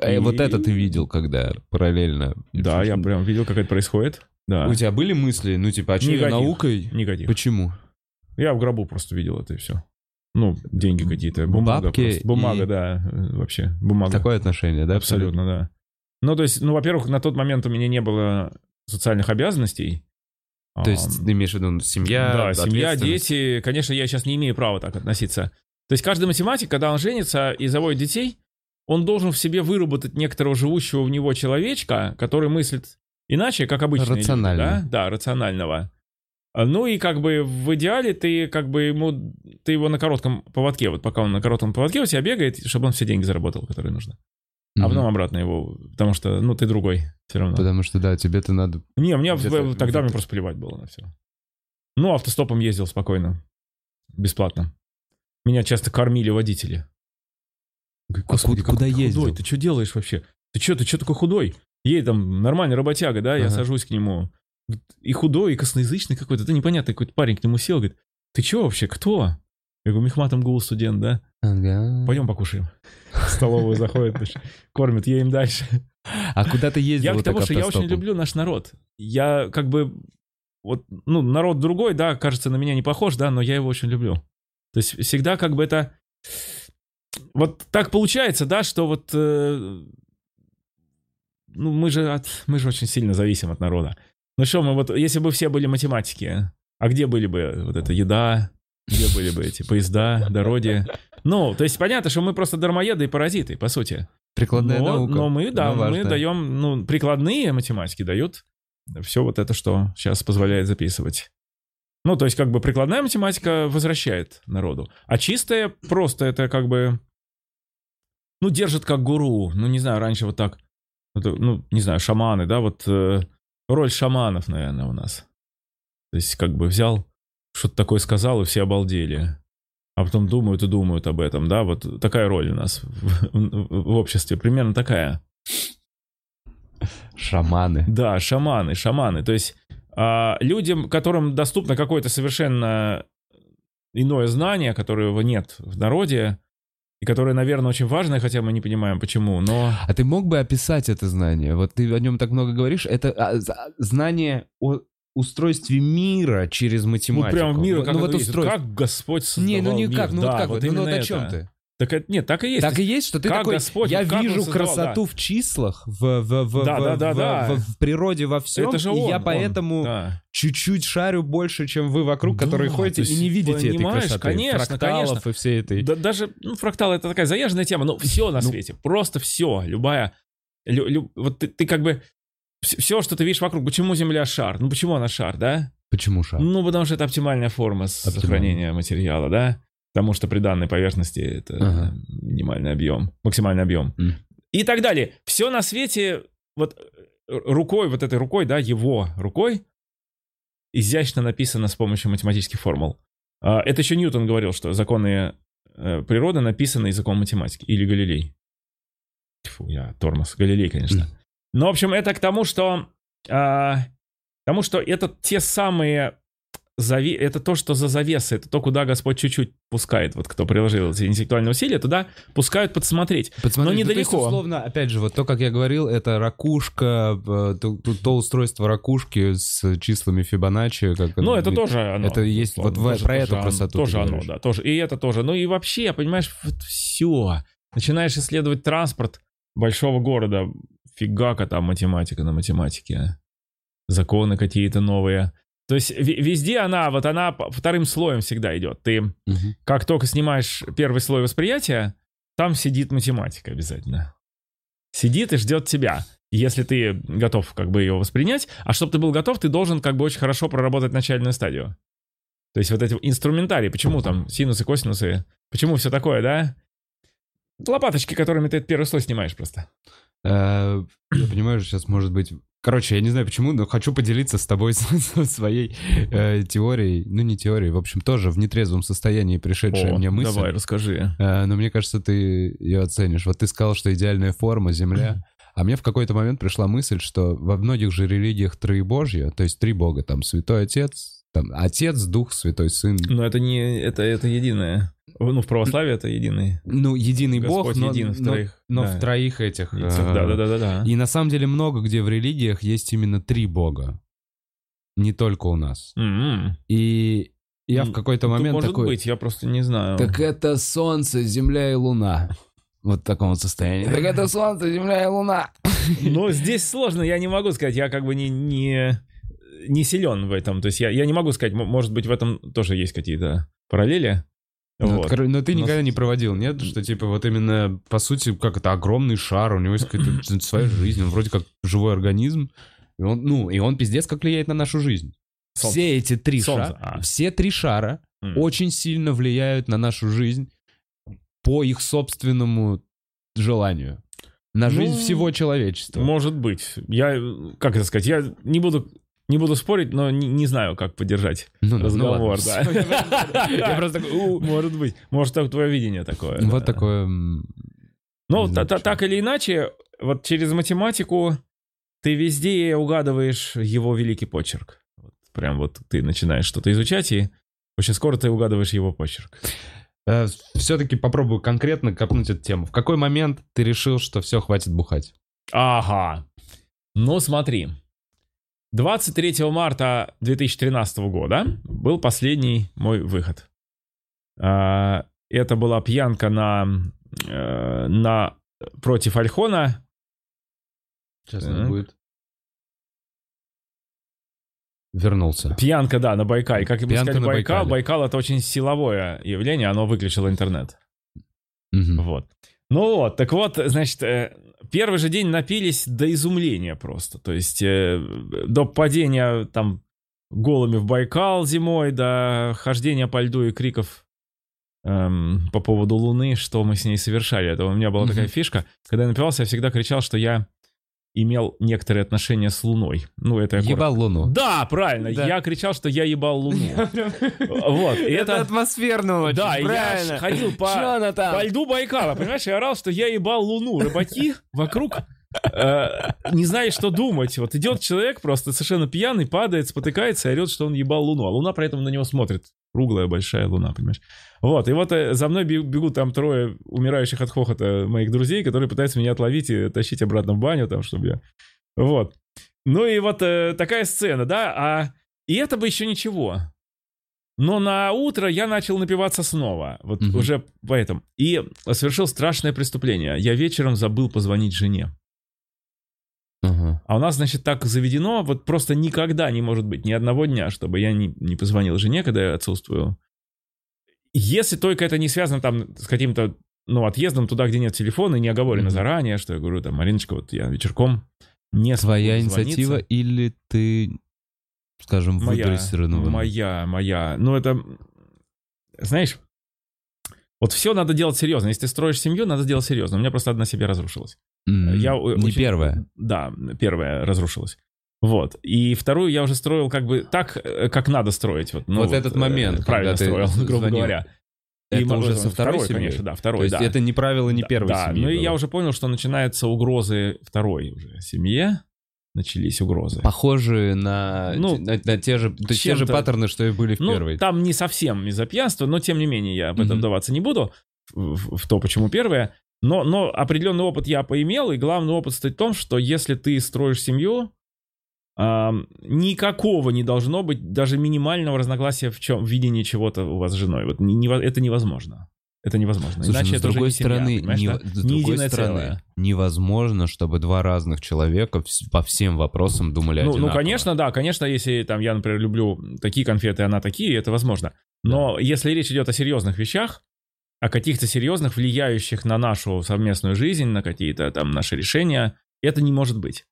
Э, Вот И- это ты видел, когда параллельно... Да, я прям видел, как это происходит. Да, У тебя были мысли, ну типа, а что Никаких. наукой? никаких. Почему? Я в гробу просто видел это и все. Ну, деньги какие-то, бумага Бабки просто. Бумага, и- да, э, вообще, бумага. Такое отношение, да? Абсолютно, да. Ну, то есть, ну, во-первых, на тот момент у меня не было социальных обязанностей. То есть ты имеешь в виду ну, семья, да, семья, дети. Конечно, я сейчас не имею права так относиться. То есть каждый математик, когда он женится и заводит детей, он должен в себе выработать некоторого живущего в него человечка, который мыслит иначе, как обычно. Рационально. Да? да, рационального. А, Ну и как бы в идеале ты как бы ему, ты его на коротком поводке, вот пока он на коротком поводке у тебя бегает, чтобы он все деньги заработал, которые нужно. А Мгм. потом обратно его, потому что, ну, ты другой все равно. Потому что, да, тебе-то надо... Не, мне в- тогда мне просто плевать было на все. Ну, автостопом ездил спокойно. Бесплатно. Меня часто кормили водители. Говорю, А куда- куда ты ездил? Худой, ты что делаешь вообще? Ты что, ты что такой худой? Едет там нормальный работяга, да, я Ага. сажусь к нему. И худой, и косноязычный какой-то. Это непонятный какой-то парень к нему сел, говорит, ты что вообще, кто? Я говорю, Мехматом Гул студент, да? Ага. Пойдем покушаем. В столовую заходит, кормят, едем дальше. А куда ты ездил? Я к тому, что я очень люблю наш народ. Я как бы... Вот, ну, народ другой, да, кажется, на меня не похож, да, но я его очень люблю. То есть всегда как бы это... Вот так получается, да, что вот... э, ну, мы же, от, мы же очень сильно зависим от народа. Ну что, мы вот, если бы все были математики, а где были бы вот эта еда, где были бы эти поезда, дороги? Ну, то есть понятно, что мы просто дармоеды и паразиты, по сути. Прикладная но, наука. но мы, да, но мы важная. даем, ну, прикладные математики дают все вот это, что сейчас позволяет записывать. Ну, то есть, как бы прикладная математика возвращает народу. А чистая просто это как бы, ну, держит как гуру. Ну, не знаю, раньше вот так, это, ну, не знаю, шаманы, да, вот э, роль шаманов, наверное, у нас. То есть, как бы взял, что-то такое сказал, и все обалдели. А потом думают и думают об этом, да, вот такая роль у нас в, в- в обществе, примерно такая. Шаманы. Да, шаманы, шаманы. То есть а, людям, которым доступно какое-то совершенно иное знание, которого нет в народе, и которое, наверное, очень важное, хотя мы не понимаем почему, но... А ты мог бы описать это знание? Вот ты о нем так много говоришь. Это а, знание о устройстве мира через Ну, математику. прям мир, Вот, как, ну, это вот есть. устройство. как Господь создавал Не, ну мир. никак, ну Да, вот как, вот, ну, вот о это. чем ты? Так это, нет, так и есть. Так и есть, что ты как такой, Господь, я вижу создавал, красоту в числах, в, в, в, Да, в, да, да, в- да. в- в природе во всем, это же и он, я он, поэтому да. чуть-чуть шарю больше, чем вы вокруг, Да, которые то ходите и не видите этой понимаешь, красоты. конечно, Фракталов конечно. и всей этой... Да, даже, ну, фрактал это такая заезженная тема, но все на Ну. свете, просто все, любая, лю- лю- вот ты, ты как бы, все, что ты видишь вокруг, почему Земля шар? Ну, почему она шар, да? Почему шар? Ну, потому что это оптимальная форма сохранения материала, да? Потому что при данной поверхности это Ага. минимальный объем, максимальный объем. М. И так далее. Все на свете, вот э, рукой, вот этой рукой, да, его рукой, изящно написано с помощью математических формул. А, Это еще Ньютон говорил, что законы э, природы написаны языком математики. Или Галилей. Фу, я тормоз. Галилей, конечно. Но, в общем, это к тому, что... а, к тому, что это те самые... зави- Это то, что за завесой, это то, куда Господь чуть-чуть пускает. Вот кто приложил эти интеллектуальные усилия, туда пускают подсмотреть. Подсмотри, Но ну, недалеко. условно, опять же, вот то, как я говорил, это ракушка, э, то, то- устройство ракушки с числами Фибоначчи. Как Ну, это тоже оно. это есть вот в- Тоже- про тоже эту оно, красоту Тоже оно, да. Тоже. И это тоже. Ну и вообще, понимаешь, вот все. Начинаешь исследовать транспорт большого города. Фигака там математика на математике. Законы какие-то новые. То есть везде она, вот она вторым слоем всегда идет. Ты Мгм. как только снимаешь первый слой восприятия, там сидит математика обязательно. сидит и ждет тебя. Если ты готов как бы ее воспринять, а чтобы ты был готов, ты должен как бы очень хорошо проработать начальную стадию. То есть вот эти инструментарии, почему там синусы, косинусы, почему все такое, да? Лопаточки, которыми ты первый слой снимаешь просто. Э, Я понимаю, что сейчас может быть... Короче, я не знаю почему, но хочу поделиться с тобой своей э, теорией. Ну, не теорией, в общем, тоже в нетрезвом состоянии пришедшая О, мне мысль. Давай, расскажи. Э, но мне кажется, ты ее оценишь. Вот ты сказал, что идеальная форма — Земля. А мне в какой-то момент пришла мысль, что во многих же религиях троебожье, то есть три бога, там Святой Отец, там Отец, Дух, Святой Сын. Но это не... Это, это единое. Ну, в православии это единый. Ну, единый Бог, Господь но, един в троих, но да. в троих этих. э, Да-да-да-да. И на самом деле много где в религиях есть именно три бога. Не только у нас. М-м. И я в Ну, какой-то Ну, момент может такой... быть, я просто не знаю. Так это Солнце, Земля и Луна. Вот в таком вот состоянии. Так это Солнце, Земля и Луна. Но здесь сложно, я не могу сказать, я как бы не, не, не силен в этом. То есть я, я не могу сказать, может быть, в этом тоже есть какие-то параллели. Ну, Вот. Но ты Но никогда с- не проводил, нет? Что типа вот именно, по сути, как это огромный шар, у него есть какая-то своя жизнь, он вроде как живой организм. И он, ну, и он пиздец как влияет на нашу жизнь. Солнце. Все эти три Солнце, шара, а. все три шара М. очень сильно влияют на нашу жизнь по их собственному желанию. На Ну, жизнь всего человечества. Может быть. Я, как это сказать, я не буду, не буду спорить, но не, не знаю, как поддержать Ну, ну разговор, ладно. да. Я просто такой. Может быть. Может, так твое видение такое. Вот да. такое... Ну, так или иначе, вот через математику ты везде угадываешь его великий почерк. Вот прям вот ты начинаешь что-то изучать, и очень скоро ты угадываешь его почерк. Все-таки попробую конкретно копнуть эту тему. В какой момент ты решил, что все, хватит бухать? Ага. Ну, смотри. 23 марта 2013 года был последний мой выход. А, Это была пьянка на, э, на против Альхона. Сейчас Так. будет. Вернулся. Пьянка, да, на Байкале. Как и Пьянка сказали, на Байкал. Байкале. Байкал это очень силовое явление, оно выключило интернет. Мгм. Вот. Ну вот, так вот, значит, э, первый же день напились до изумления просто. То есть э, до падения там голыми в Байкал зимой, до хождения по льду и криков эм, по поводу Луны, что мы с ней совершали. Это у меня была такая фишка. Когда я напивался, я всегда кричал, что я имел некоторые отношения с Луной. Ну, это я коротко. Ебал луну. Да, правильно. Да. Я кричал, что я ебал Луну. Вот. Это... атмосферно очень, Да, я ходил по, льду Байкала, понимаешь, я орал, что я ебал луну. Рыбаки вокруг не знали, что думать. Вот идет человек просто совершенно пьяный, падает, спотыкается и орет, что он ебал луну. А луна при этом на него смотрит. Круглая, большая луна, понимаешь? Вот, и вот э, за мной бе- бегут там трое умирающих от хохота моих друзей, которые пытаются меня отловить и тащить обратно в баню, там, чтобы я... Вот. Ну и вот э, такая сцена, да, а... И это бы еще ничего. Но на утро я начал напиваться снова. Вот Мгм. уже поэтому. И совершил страшное преступление. Я вечером забыл позвонить жене. Ага. А у нас, значит, так заведено, вот просто никогда не может быть ни одного дня, чтобы я не, не позвонил жене, когда я отсутствую. Если только это не связано там с каким-то, ну, отъездом туда, где нет телефона, и не оговорено Мгм. заранее, что я говорю, там, Мариночка, вот я вечерком не Твоя инициатива звониться». или ты, скажем, моя, моя, моя. Ну, это, знаешь, вот все надо делать серьезно. Если ты строишь семью, надо делать серьезно. У меня просто одна семья разрушилась. М, Я Не очень- первая. Да, первая разрушилась. Вот. И вторую я уже строил как бы так, э, как надо строить. Вот, ну Вот этот э, момент, Правильно когда ты строил, грубо звонил. говоря. Это мо- уже со второй семьей? конечно, да, То второй, есть да. это не правило не Да, первой да, семьи ну и я уже понял, что начинаются угрозы второй уже семье. Начались угрозы. Похожие на, Ну, на, на те же, те же паттерны, что и были в Ну, первой. там не совсем из-за пьянства, но тем не менее я в это Мгм. вдаваться не буду, в, в- то, почему первое. Но, но определенный опыт я поимел, и главный опыт стоит в том, что если ты строишь семью, ам, никакого не должно быть даже минимального разногласия в чем в видении чего-то у вас с женой. Вот не- нево- это невозможно. Это невозможно. Слушай, Иначе ну, с это уже другой не семья, стороны, понимаешь, не- да? с Не другой единое стороны, целое. невозможно, чтобы два разных человека по всем вопросам думали Ну, ну, одинаково. конечно, да, конечно, если там я, например, люблю такие конфеты, она такие, это возможно. Но если речь идет о серьезных вещах, о каких-то серьезных, влияющих на нашу совместную жизнь, на какие-то там наши решения, это не может быть.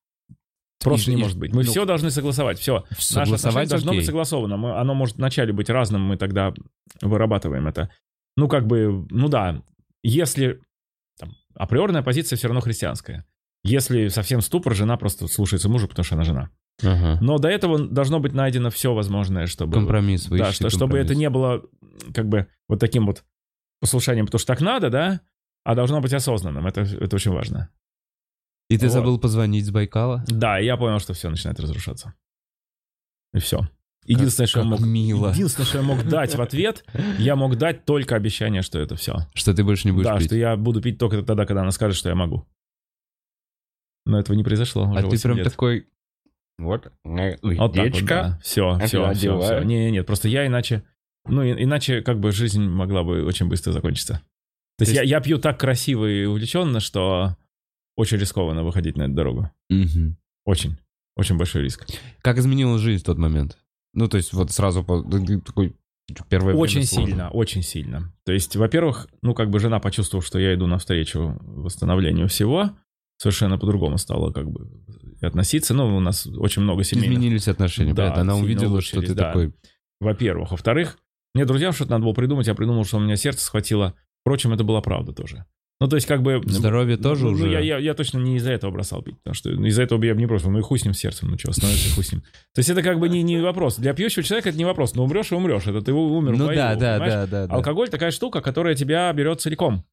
Просто И- не может быть. Мы ну, все должны согласовать. Все. Наше Согласовать отношение должно окей. быть согласовано. Мы- оно может вначале быть разным, мы тогда вырабатываем это. Ну, как бы, ну да, если там, априорная позиция все равно христианская. Если совсем ступор, жена просто слушается мужа, потому что она жена. Ага. Но до этого должно быть найдено все возможное, чтобы... Компромисс. вы Да, что, чтобы это компромисс. не было как бы вот таким вот послушанием, потому что так надо, да, а должно быть осознанным. Это, это очень важно. И ты Вот. забыл позвонить с Байкала? Да, я понял, что все начинает разрушаться. И все. Единственное, что я как мог, мило. единственное, что я мог дать в ответ, я мог дать только обещание, что это все. Что ты больше не будешь Да, пить? что я буду пить только тогда, когда она скажет, что я могу. Но этого не произошло. А ты 8 прям лет. такой... Вот, э, Вот так вот, да. Все, А все, все, все. одеваю. Не, нет, просто я иначе... Ну, иначе как бы жизнь могла бы очень быстро закончиться. То есть, То я, я пью так красиво и увлеченно, что очень рискованно выходить на эту дорогу. Мгм. Очень. Очень большой риск. Как изменилась жизнь в тот момент? Ну, то есть вот сразу такой... Первое время Очень сильно, очень сильно. То есть, во-первых, ну, как бы жена почувствовала, что я иду навстречу восстановлению всего, совершенно по-другому стала как бы относиться. Ну, у нас очень много семейных. Изменились отношения, Да, понятно. Она увидела, что ты да. такой... Во-первых. Во-вторых, мне друзьям что-то надо было придумать, я придумал, что у меня сердце схватило. Впрочем, это была правда тоже. Ну, то есть, как бы... Здоровье тоже ну, уже... я, я, я точно не из-за этого бросал пить, потому что из-за этого бы я бы не бросил. Ну и хуй с ним сердцем, ну что, становится хуй с ним. То есть это как бы не, не вопрос. Для пьющего человека это не вопрос. Ну умрешь и умрешь. Это ты умер Ну да, да, понимаешь? да, да, да. Алкоголь такая штука, которая тебя берет целиком.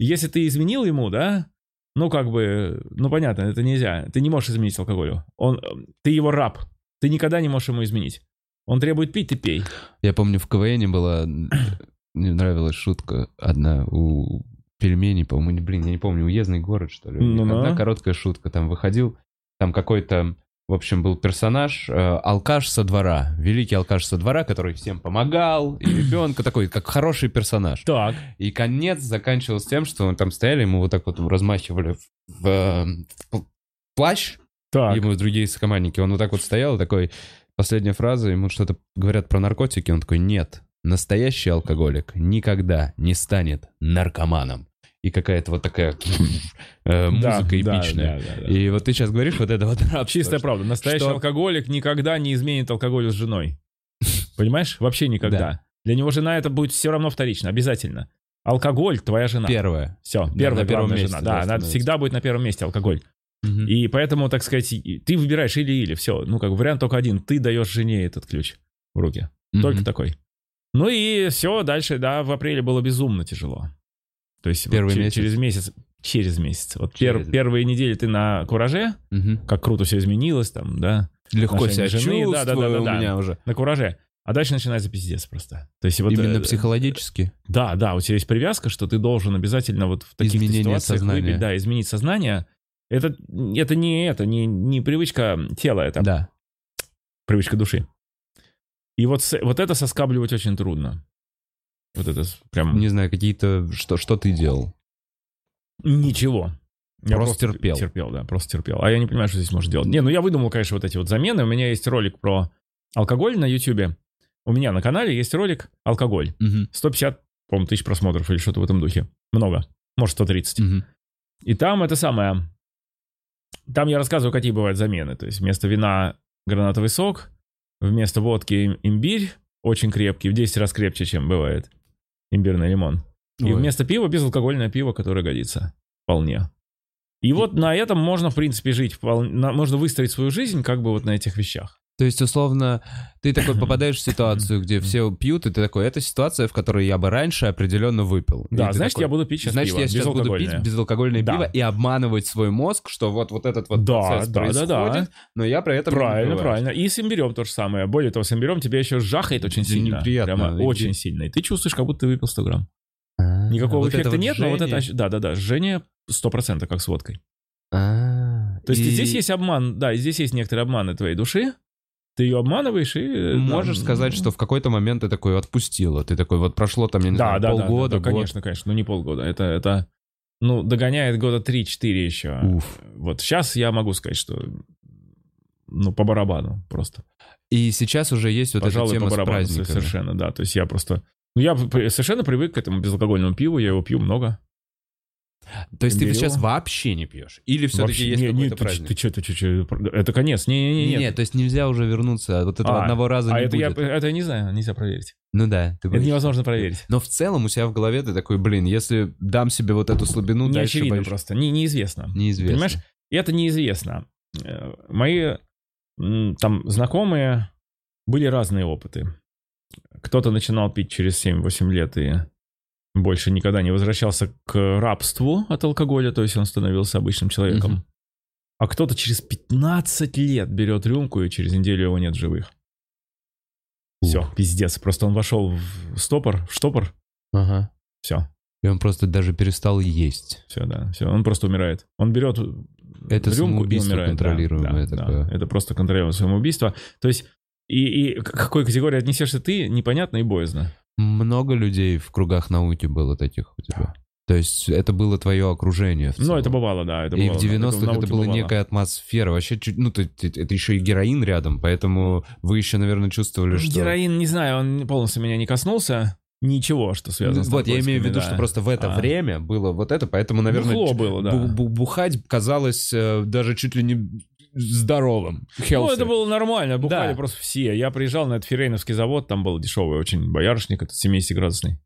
И если ты изменил ему, да, ну как бы, ну понятно, это нельзя. Ты не можешь изменить алкоголю. Он, э, ты его раб. Ты никогда не можешь ему изменить. Он требует пить, ты пей. Я помню, в КВН была... Мне нравилась шутка одна у пельменей, по-моему, блин, я не помню, уездный город, что ли. У них Ну-ну. Одна короткая шутка. Там выходил, там какой-то, в общем, был персонаж, э, алкаш со двора, великий алкаш со двора, который всем помогал, и ребенка такой, как хороший персонаж. Так. И конец заканчивался тем, что там стояли, ему вот так вот размахивали в, в, э, в плащ, Так. ему другие сокомандники. Он вот так вот стоял, такой, последняя фраза, ему что-то говорят про наркотики, он такой, нет, настоящий алкоголик никогда не станет наркоманом. И какая-то вот такая э, Да, музыка да, эпичная. да, да, да. И вот ты сейчас говоришь вот это вот рабство, Чистая правда. Настоящий что- алкоголик никогда не изменит алкоголю с женой. Понимаешь? Вообще никогда. Да. Для него жена это будет все равно вторично, обязательно. Алкоголь твоя жена. Первое. Все, Да, первая первом главная месте, жена. да, Да, она всегда будет на первом месте алкоголь. Мгм. И поэтому, так сказать, ты выбираешь или-или. Все. Ну, как вариант только один. Ты даешь жене этот ключ в руки. Только Мгм. такой. Ну и все, дальше, да, в апреле было безумно тяжело. То есть вот Первый че- месяц? через месяц, через месяц. Вот пер- Через- первые недели ты на кураже, Мгм. как круто все изменилось там, да, Легко себя жены, чувствую да, да, да, да, у да. меня уже. на кураже. А дальше начинается пиздец просто. То есть вот... Именно э, психологически. Да, да, у тебя есть привязка, что ты должен обязательно вот в таких ситуациях сознания. выпить, да, изменить сознание. Это, это не это, не, не привычка тела, это Да. привычка души. И вот, вот это соскабливать очень трудно. Вот это прям Не знаю, какие-то... Что, что ты делал? ничего. Я Просто терпел. Терпел, да, просто терпел. А я не понимаю, что здесь можно делать. Не, ну я выдумал, конечно, вот эти вот замены. У меня есть ролик про алкоголь на Ютубе. У меня на канале есть ролик «Алкоголь». Мгм. 150, по-моему, тысяч просмотров или что-то в этом духе. Много. Может, 130. Мгм. И там это самое... Там я рассказываю, какие бывают замены. То есть вместо вина гранатовый сок, вместо водки им- имбирь, очень крепкий, в 10 раз крепче, чем бывает имбирный лимон. И Ой. вместо пива безалкогольное пиво, которое годится. Вполне. И вот на этом можно, в принципе, жить. Можно выстроить свою жизнь как бы вот на этих вещах. То есть, условно, ты такой попадаешь в ситуацию, где все пьют, и ты такой, это ситуация, в которой я бы раньше определенно выпил. Да, И значит, такой, я буду пить сейчас Значит, пиво. я сейчас буду пить безалкогольное. Да. пиво и обманывать свой мозг, что вот, вот этот вот Да, процесс да, да, да. происходит, но я при этом не Правильно, выпиваю. правильно. И с имбирем то же самое. Более того, с имбирем тебя еще жахает очень Это сильно. неприятно. Прямо И очень сильно. И ты чувствуешь, как будто ты выпил 100 грамм. А, Никакого вот это эффекта вот нет, но вот это... жжение. Да-да-да, жжение 100% как с водкой. А, То есть и здесь есть обман, да, здесь есть некоторые обманы твоей души. Ты ее обманываешь и... э, Можешь да, сказать, что в какой-то момент ты такой отпустила. Ты такой, вот прошло там, я не Да, знаю, да, да, полгода, да, да, год. конечно, конечно. Ну, не полгода. Это, это, ну, догоняет года 3-4 еще. Уф. Вот сейчас я могу сказать, что, ну, по барабану просто. И сейчас уже есть вот Пожалуй, эта тема по с барабану праздниками. совершенно, да. То есть я просто Ну, я совершенно привык к этому безалкогольному пиву, я его пью много. То есть ты сейчас вообще не пьешь? Или все-таки есть не, какой-то ты, праздник? Ты что, ты что, это конец. Не, не, не, Нет, то есть нельзя уже вернуться, вот этого А, одного раза а не это я, будет. это я не знаю, нельзя проверить. Ну да, ты Это боишься. невозможно проверить. Но в целом у себя в голове ты такой, блин, если дам себе вот эту слабину, не дальше очевидно боюсь- просто, не, неизвестно. Неизвестно. Понимаешь? Это неизвестно. Э, Мои там знакомые были разные опыты. Кто-то начинал пить через 7-8 лет и больше никогда не возвращался к рабству от алкоголя, то есть он становился обычным человеком. Мгм. А кто-то через 15 лет берет рюмку, и через неделю его нет в живых. Все, Ух. пиздец. Просто он вошел в стопор, в штопор. Ага. Все, И он просто даже перестал есть. все, да, все. Он просто умирает. Он берет Это рюмку и умирает. Да, контролируемое да, такое. да. Это просто контролируемое самоубийство. То есть, и, и к какой категории отнесешься ты, непонятно и боязно. Много людей в кругах науки было таких у тебя. То есть это было твое окружение. в Ну, это бывало, да. Это и бывало, в 90-х это, науке была бывало. некая атмосфера. Вообще, чуть- ну, то- то- это еще и героин рядом, поэтому вы еще, наверное, чувствовали, что... Героин, не знаю, он полностью меня не коснулся. Ничего, что связано с Вот, я имею в виду, наркотиками, что да. просто в это А. время было вот это, поэтому, наверное, Бухло было, да. бу- бу- бухать казалось э, даже чуть ли не здоровым. Ну, healthy. это было нормально, бухали Да. просто все. Я приезжал на этот ферейновский завод, там был дешевый очень боярышник, этот 70-градусный.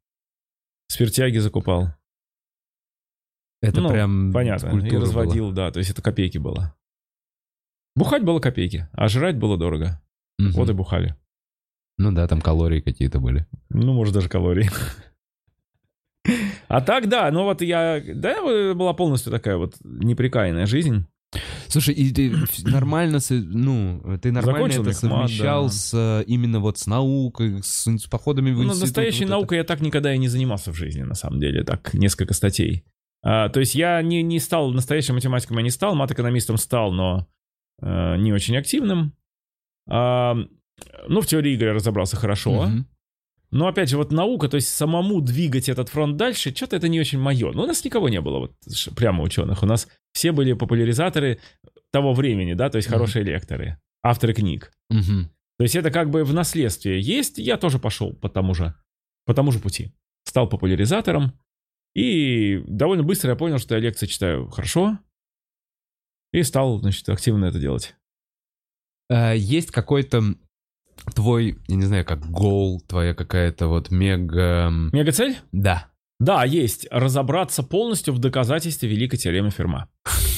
Спиртяги закупал. Это Ну, прям Понятно, и культура была. разводил, да, то есть это копейки было. Бухать было копейки, а жрать было дорого. Мгм. Вот и бухали. Ну да, там калории какие-то были. Ну, может, даже калории. А так, да, ну вот я... Да, была полностью такая вот неприкаянная жизнь. Слушай, и ты нормально, ну, ты нормально Закончил это мехмат, совмещал да. с э, именно вот с наукой, с, походами в Ну, институт. настоящей вот наукой я так никогда и не занимался в жизни, на самом деле. Так, несколько статей. А, то есть я не, не стал настоящим математиком, я не стал, мат-экономистом стал, но э, не очень активным. А, ну, в теории игры разобрался хорошо. Но опять же, вот наука, то есть самому двигать этот фронт дальше, что-то это не очень мое. Ну, у нас никого не было, вот прямо ученых. У нас все были популяризаторы того времени, да, то есть Мгм. хорошие лекторы, авторы книг. Мгм. То есть это как бы в наследстве есть, я тоже пошел по тому же, по тому же пути. Стал популяризатором, и довольно быстро я понял, что я лекции читаю хорошо, и стал, значит, активно это делать. А, Есть какой-то твой, я не знаю, как гол, твоя какая-то вот мега... м, Мега-цель? Да. Да, есть. Разобраться полностью в доказательстве великой теоремы Ферма.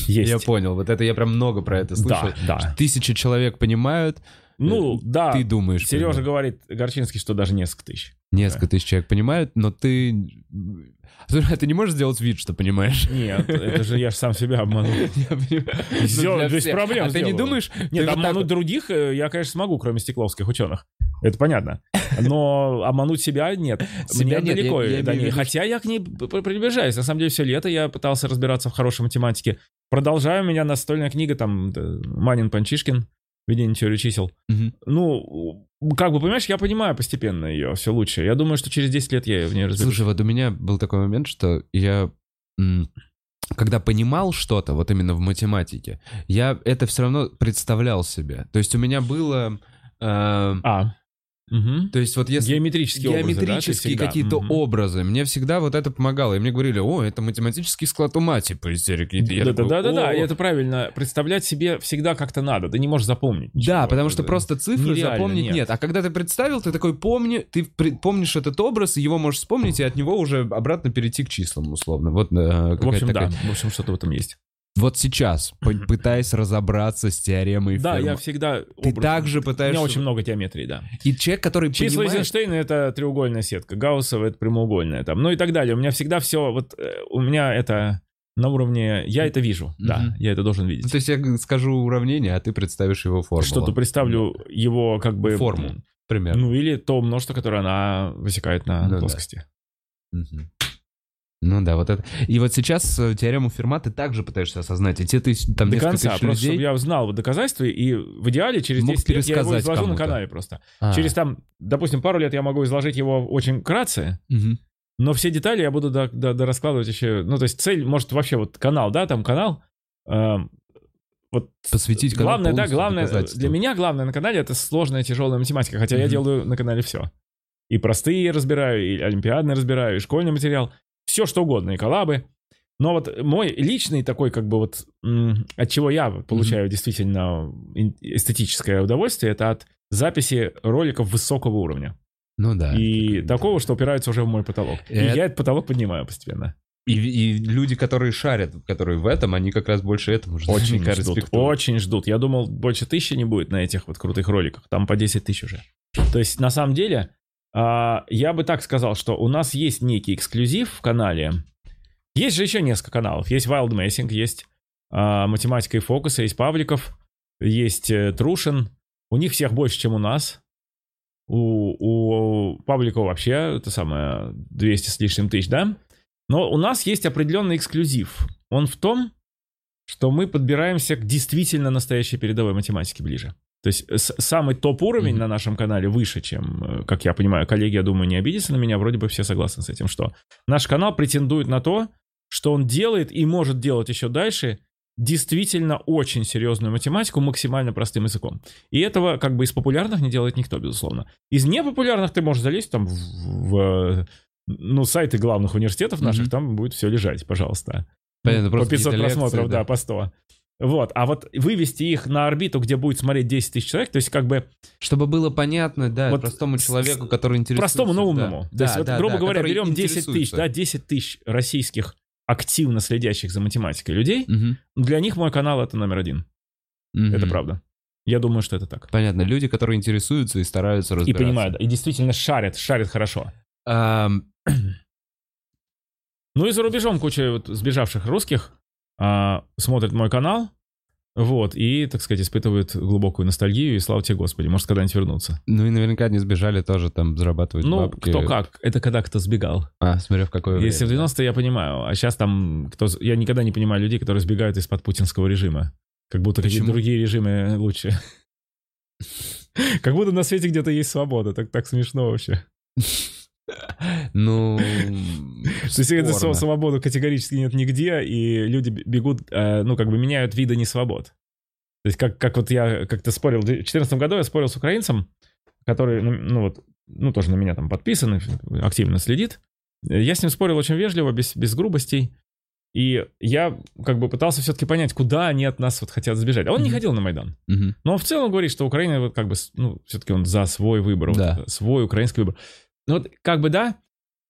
Есть. Я понял, вот это я прям много про это слышал. Да, да. Тысячи человек понимают, Ну, да. ты думаешь. Сережа понимаешь. говорит, Горчинский, что даже несколько тысяч. Несколько тысяч человек понимают, но ты... Ты не можешь сделать вид, что понимаешь? Нет, это же я же сам себя обманул. Сделал, Ну, для без всех. проблем А ты не думаешь? Нет, обмануть других э, я, конечно, смогу, кроме стекловских ученых. Это понятно. Но обмануть себя нет. Себя Мне нет, далеко я- я Хотя я к ней приближаюсь. На самом деле, все лето я пытался разбираться в хорошей математике. Продолжаю. У меня настольная книга, там, Манин Панчишкин, «Введение теории чисел». Мгм. Ну, как бы, понимаешь, я понимаю постепенно ее все лучше. Я думаю, что через 10 лет я в ней разберусь. Слушай, вот у меня был такой момент, что я, когда понимал что-то, вот именно в математике, я это все равно представлял себе. То есть у меня было... э, А, мгм. то есть вот если... геометрические образы, да, Геометрические всегда? какие-то Мгм. образы. Мне всегда вот это помогало. И мне говорили, о, это математический склад ума, типа, истерик. Да, да, да, да, и это правильно. Представлять себе всегда как-то надо. Ты не можешь запомнить. ничего. Да, потому Это- что просто цифры нереально, запомнить нет. нет. А когда ты представил, ты такой помни, ты помнишь этот образ, его можешь вспомнить, и от него уже обратно перейти к числам, условно. Вот, э, В общем, такая- да. В общем, что-то в этом есть. Вот сейчас, пытаясь разобраться с теоремой Да, Ферма. я всегда... Ты образно. также У пытаешься... меня очень много геометрии, да. И человек, который Числа понимает... Эйзенштейна — это треугольная сетка, Гауссова — это прямоугольная, там, ну и так далее. У меня всегда все, вот э, у меня это на уровне... Я это вижу, да, Мгм. я это должен Ну, видеть. То есть я скажу уравнение, а ты представишь его формулу. Что-то представлю его как бы... Форму. м, Примерно. Ну или то множество, которое она высекает на Ну да. плоскости. Мгм. Ну да, вот это. И вот сейчас э, теорему Ферма ты также пытаешься осознать. И те тысяч, там До несколько конца, тысяч просто людей... чтобы я знал вот доказательства, и в идеале через Мог 10 лет я его изложу на канале просто. А, Через там, допустим, пару лет я могу изложить его очень кратце, мгм. но все детали я буду до, до- до раскладывать еще. Ну, то есть цель, может, вообще вот канал, да, там канал. эм, вот Посвятить канал главное, да, главное, доказательству. для меня главное на канале это сложная, тяжелая математика, хотя я Мгм. делаю на канале все. И простые разбираю, и олимпиадные разбираю, и школьный материал. Все что угодно, и коллабы. Но вот мой личный такой, как бы вот, от чего я получаю действительно ин- эстетическое удовольствие, это от записи роликов высокого уровня. Ну да. И такого, что упирается уже в мой потолок. И Это- я этот потолок поднимаю постепенно. И, и люди, которые шарят, которые в этом, они как раз больше этому ждут. Очень ждут, очень ждут. Я думал, больше тысячи не будет на этих вот крутых роликах. Там по 10 тысяч уже. То есть, на самом деле, я бы так сказал, что у нас есть некий эксклюзив в канале. Есть же еще несколько каналов. Есть Wild Messing, есть а, Математика и Фокус, есть Павликов, есть э, Трушин. У них всех больше, чем у нас. У, у Павликова вообще, это самое, 200 с лишним тысяч, да? Но у нас есть определенный эксклюзив. Он в том, что мы подбираемся к действительно настоящей передовой математике ближе. То есть с- самый топ-уровень Мгм. на нашем канале выше, чем, э, как я понимаю, коллеги, я думаю, не обидятся на меня, вроде бы все согласны с этим, что наш канал претендует на то, что он делает и может делать еще дальше действительно очень серьезную математику максимально простым языком. И этого как бы из популярных не делает никто, безусловно. Из непопулярных ты можешь залезть там в, в, э, ну, сайты главных университетов наших, Мгм. там будет все лежать, пожалуйста. Понятно, Ну, по просто 500 какие-то лекции, просмотров, да. да. по 100. Вот, а вот вывести их на орбиту, где будет смотреть 10 тысяч человек, то есть как бы Чтобы было понятно, да, Вот простому человеку, который интересуется. простому, но да. умному. То Да, есть, вот, да, грубо да, говоря, берем 10 тысяч, да, 10 тысяч российских активно следящих за математикой людей, Мгм, для них мой канал это номер один. мгм. Это правда. Я думаю, что это так. Понятно, люди, которые интересуются и стараются И разбираться. понимают, и действительно шарят, шарят хорошо. Ам, Ну и за рубежом куча вот сбежавших русских а, смотрят мой канал, вот, и, так сказать, испытывают глубокую ностальгию, и слава тебе, Господи, может, когда-нибудь вернуться. ну и наверняка не сбежали тоже там зарабатывать Ну, бабки. кто как, это когда кто сбегал. А, смотря в какое время. Если в 90-е я понимаю, а сейчас там, кто, я никогда не понимаю людей, которые сбегают из-под путинского режима. Как будто какие-то другие режимы лучше. Как будто на свете где-то есть свобода. Так, так смешно вообще. Ну, То есть этой спорно. св- свободы категорически нет нигде, и люди бегут, э, ну, как бы меняют виды несвобод. То есть как, как вот я как-то спорил, в 2014 году я спорил с украинцем, который, ну, вот, ну, тоже на меня там подписан, активно следит. Я с ним спорил очень вежливо, без, без грубостей. И я как бы пытался все-таки понять, куда они от нас вот хотят сбежать. А он не Мгм. ходил на Майдан. Мгм. Но в целом говорит, что Украина вот как бы, ну, все-таки он за свой выбор, вот Да. это, свой украинский выбор. Ну вот как бы да,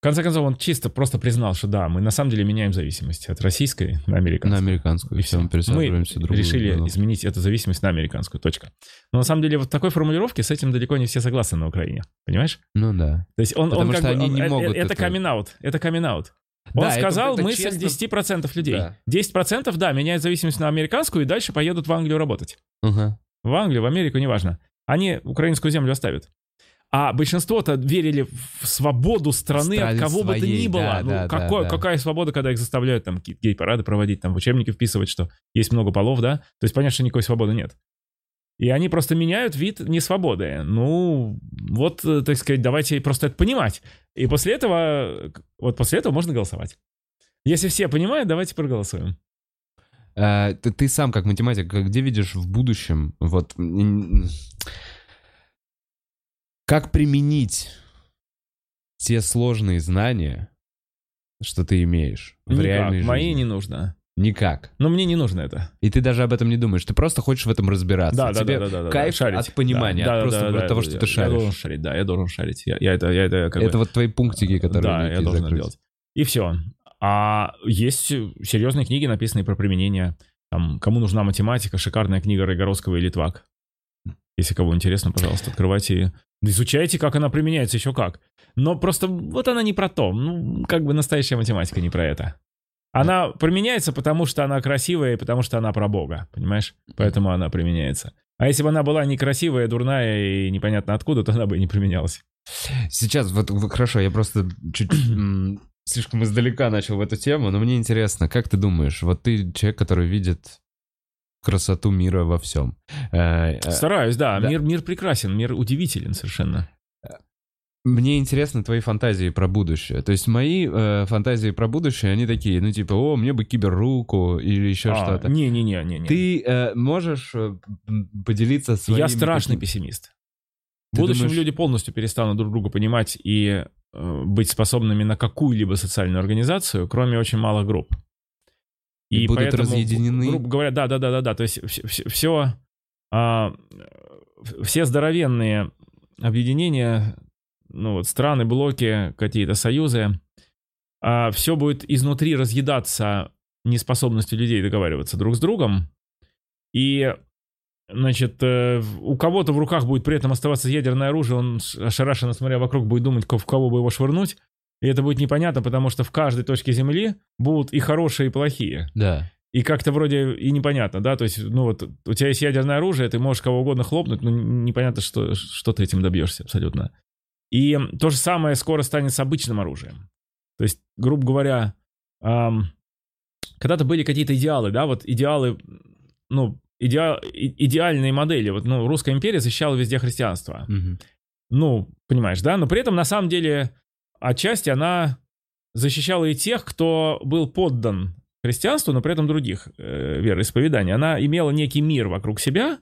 в конце концов он чисто просто признал, что да, мы на самом деле меняем зависимость от российской на На американскую. американскую. И все, мы пересаживаемся Мы другую решили страну. изменить эту зависимость на американскую. Точка. Но на самом деле вот такой формулировки с этим далеко не все согласны на Украине. Понимаешь? Ну да. То есть он, Потому он как что бы- они он- не э, могут э, Это это- камин-аут. Это камин-аут. Он Да, это- сказал это мысль честно. 10% людей. Да. 10% да, меняют зависимость на американскую и дальше поедут в Англию работать. Ага. В Англию, в Америку, неважно. Они украинскую землю оставят. А большинство-то верили в свободу страны от Страны кого бы то своей, ни было. да, ну, да, какой- да. Какая свобода, когда их заставляют там гей-парады проводить, там в учебники вписывать, что есть много полов, да? То есть понятно, что никакой свободы нет. И они просто меняют вид несвободы. Ну, вот, э, так сказать, давайте просто это понимать. И после этого, вот после этого можно голосовать. Если все понимают, давайте проголосуем. А, ты, ты сам как математик, где видишь в будущем, вот, как применить те сложные знания, что ты имеешь в Никак. реальной Мои жизни? не нужно. Никак. Но мне не нужно это. И ты даже об этом не думаешь, ты просто хочешь в этом разбираться. Да, да, Тебе да, да, да, да, кайф шарить. от понимания, Да, от да, просто да, от да, того, да, что я- ты Я шаришь. должен шарить, да, я должен шарить. Я, я это, я это как бы- Это вот твои пунктики, которые да, я должен закрыть. делать. И все. А есть серьезные книги, написанные про применение. Там, кому нужна математика, шикарная книга Райгоровского и Литвак. Если кого интересно, пожалуйста, открывайте изучайте, как она применяется, еще как. Но просто вот она не про то. Ну, как бы настоящая математика не про это. Она применяется, потому что она красивая и потому что она про Бога, понимаешь? Поэтому она применяется. А если бы она была некрасивая, дурная и непонятно откуда, то она бы и не применялась. Сейчас, вот хорошо, я просто чуть слишком издалека начал в эту тему, но мне интересно, как ты думаешь, вот ты человек, который видит красоту мира во всем. Э, э, Стараюсь, да. да. Мир, мир прекрасен, мир удивителен совершенно. Мне интересны твои фантазии про будущее. То есть мои э, фантазии про будущее, они такие, ну типа, о, мне бы киберруку или еще А, что-то. Не-не-не. не, не. Ты э, можешь э, поделиться своими... Я страшный какими- пессимист. В будущем думаешь- люди полностью перестанут друг друга понимать и э, быть способными на какую-либо социальную организацию, кроме очень малых групп. И будут разъединены. Грубо говоря, да, да, да, да, да. То есть все, все здоровенные объединения, ну вот страны, блоки, какие-то союзы, все будет изнутри разъедаться неспособностью людей договариваться друг с другом. И Значит, э, у кого-то в руках будет при этом оставаться ядерное оружие, он ошарашенно смотря вокруг будет думать, в кого бы его швырнуть. И это будет непонятно, потому что в каждой точке Земли будут и хорошие, и плохие. Да. И как-то вроде и непонятно, да, то есть, ну вот, у тебя есть ядерное оружие, ты можешь кого угодно хлопнуть, но непонятно, что, что ты этим добьешься абсолютно. И то же самое скоро станет с обычным оружием. То есть, грубо говоря, эм, когда-то были какие-то идеалы, да, вот идеалы, ну, идеал, идеальные модели. Вот, ну, Русская империя защищала везде христианство. Мгм. Ну, понимаешь, да? Но при этом, на самом деле, отчасти она защищала и тех, кто был поддан христианству, но при этом других э, вероисповеданий. Она имела некий мир вокруг себя.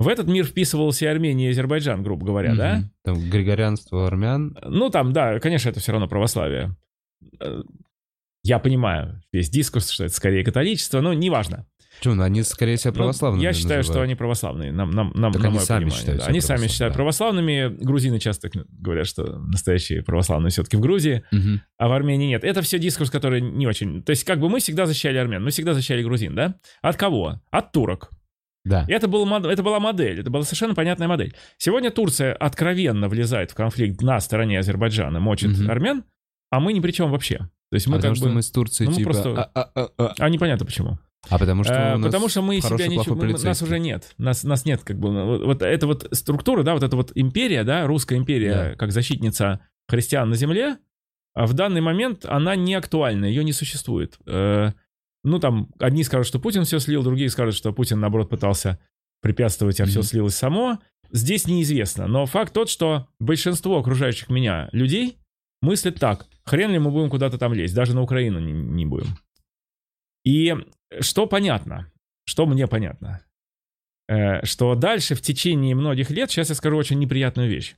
В этот мир вписывался и Армения, и Азербайджан, грубо говоря, да? Мгм. Там григорианство армян. Ну, там, да, конечно, это все равно православие. Э, Я понимаю весь дискурс, что это скорее католичество, но неважно. Чё, ну они, скорее всего, Ну, православными я считаю, что называют. они православные. Нам, нам, нам, Так на они мое сами понимание, считают да. Они сами считают да. православными. Грузины часто говорят, что настоящие православные все-таки в Грузии, Мгм. а в Армении нет. Это все дискурс, который не очень... То есть как бы мы всегда защищали армян, мы всегда защищали грузин, да? От кого? От турок. Да. И это, был, это была модель, это была совершенно понятная модель. Сегодня Турция откровенно влезает в конфликт на стороне Азербайджана, мочит Мгм. армян, а мы ни при чем вообще. То есть мы потому как что бы... мы с Турцией ну, типа... просто- а, а, а, а. А непонятно почему. А потому что нас Потому что мы хороший, себя чу- мы- Нас уже нет. Нас, нас нет, как бы. Вот, эта вот структура, да, вот эта вот империя, да, русская империя, Да. как защитница христиан на земле, а в данный момент она не актуальна, ее не существует. Э, Ну, там, одни скажут, что Путин все слил, другие скажут, что Путин, наоборот, пытался препятствовать, а все Мгм. слилось само. Здесь неизвестно. Но факт тот, что большинство окружающих меня людей мыслят так. Хрен ли мы будем куда-то там лезть, даже на Украину не, не будем. И что понятно, что мне понятно, э, что дальше в течение многих лет, сейчас я скажу очень неприятную вещь.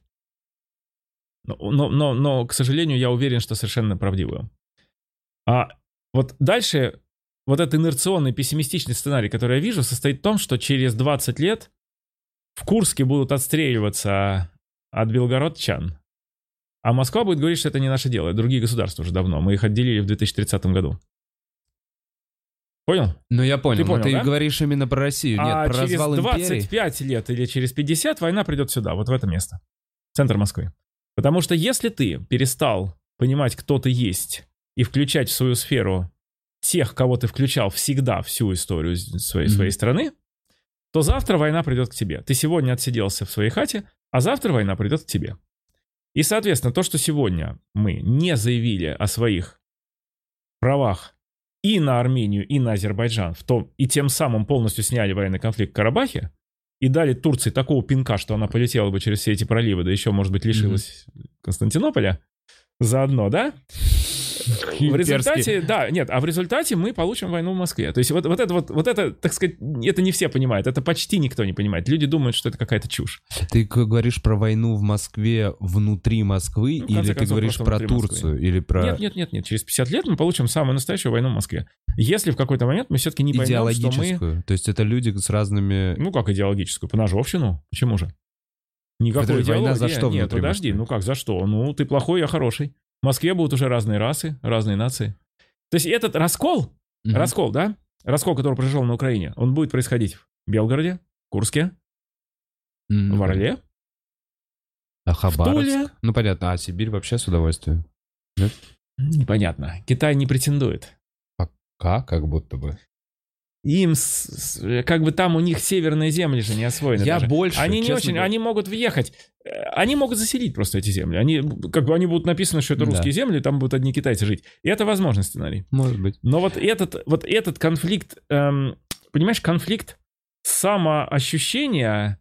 Но, но, но, но, к сожалению, я уверен, что совершенно правдивую. А вот дальше вот этот инерционный пессимистичный сценарий, который я вижу, состоит в том, что через 20 лет в Курске будут отстреливаться от белгородчан, а Москва будет говорить, что это не наше дело, другие государства уже давно, мы их отделили в 2030 году. Понял? Ну, я понял. Ты но понял, ты да? говоришь именно про Россию. Нет, а про через развал империи. 25 лет или через 50 война придет сюда, вот в это место. Центр Москвы. Потому что если ты перестал понимать, кто ты есть, и включать в свою сферу тех, кого ты включал всегда всю историю своей, Мгм. своей страны, то завтра война придет к тебе. Ты сегодня отсиделся в своей хате, а завтра война придет к тебе. И, соответственно, то, что сегодня мы не заявили о своих правах и на Армению, и на Азербайджан, в том, и тем самым полностью сняли военный конфликт в Карабахе, и дали Турции такого пинка, что она полетела бы через все эти проливы, да еще, может быть, лишилась Константинополя заодно, да? В результате, да, нет, а в результате мы получим войну в Москве. То есть вот, вот это вот, вот это, так сказать, это не все понимают, это почти никто не понимает. Люди думают, что это какая-то чушь. Ты говоришь про войну в Москве внутри Москвы, Ну, или ты концов, говоришь просто про внутри Москвы. Турцию, или про Нет, нет, нет, нет, через 50 лет мы получим самую настоящую войну в Москве. Если в какой-то момент мы все-таки не поймем, что мы... То есть это люди с разными... Ну как идеологическую? Поножовщину? Почему же? Никакой Подожди, война идеологии. за что Нет, подожди, ну как, за что? Ну, ты плохой, я хороший. В Москве будут уже разные расы, разные нации. То есть этот раскол, Мгм. раскол, да? Раскол, который произошел на Украине, он будет происходить в Белгороде, Курске, М, в Орле. А Хабаровск? Ну, понятно. А Сибирь вообще с удовольствием. Непонятно. Китай не претендует. Как? Как будто бы. Им, с- с- как бы там у них северные земли же не освоены. Я даже. больше, Они не очень, говоря. они могут въехать. Э, Они могут заселить просто эти земли. Они, как бы они будут написаны, что это Да. русские земли, там будут одни китайцы жить. И это возможный сценарий. Может быть. Но вот этот, вот этот конфликт, эм, понимаешь, конфликт самоощущения,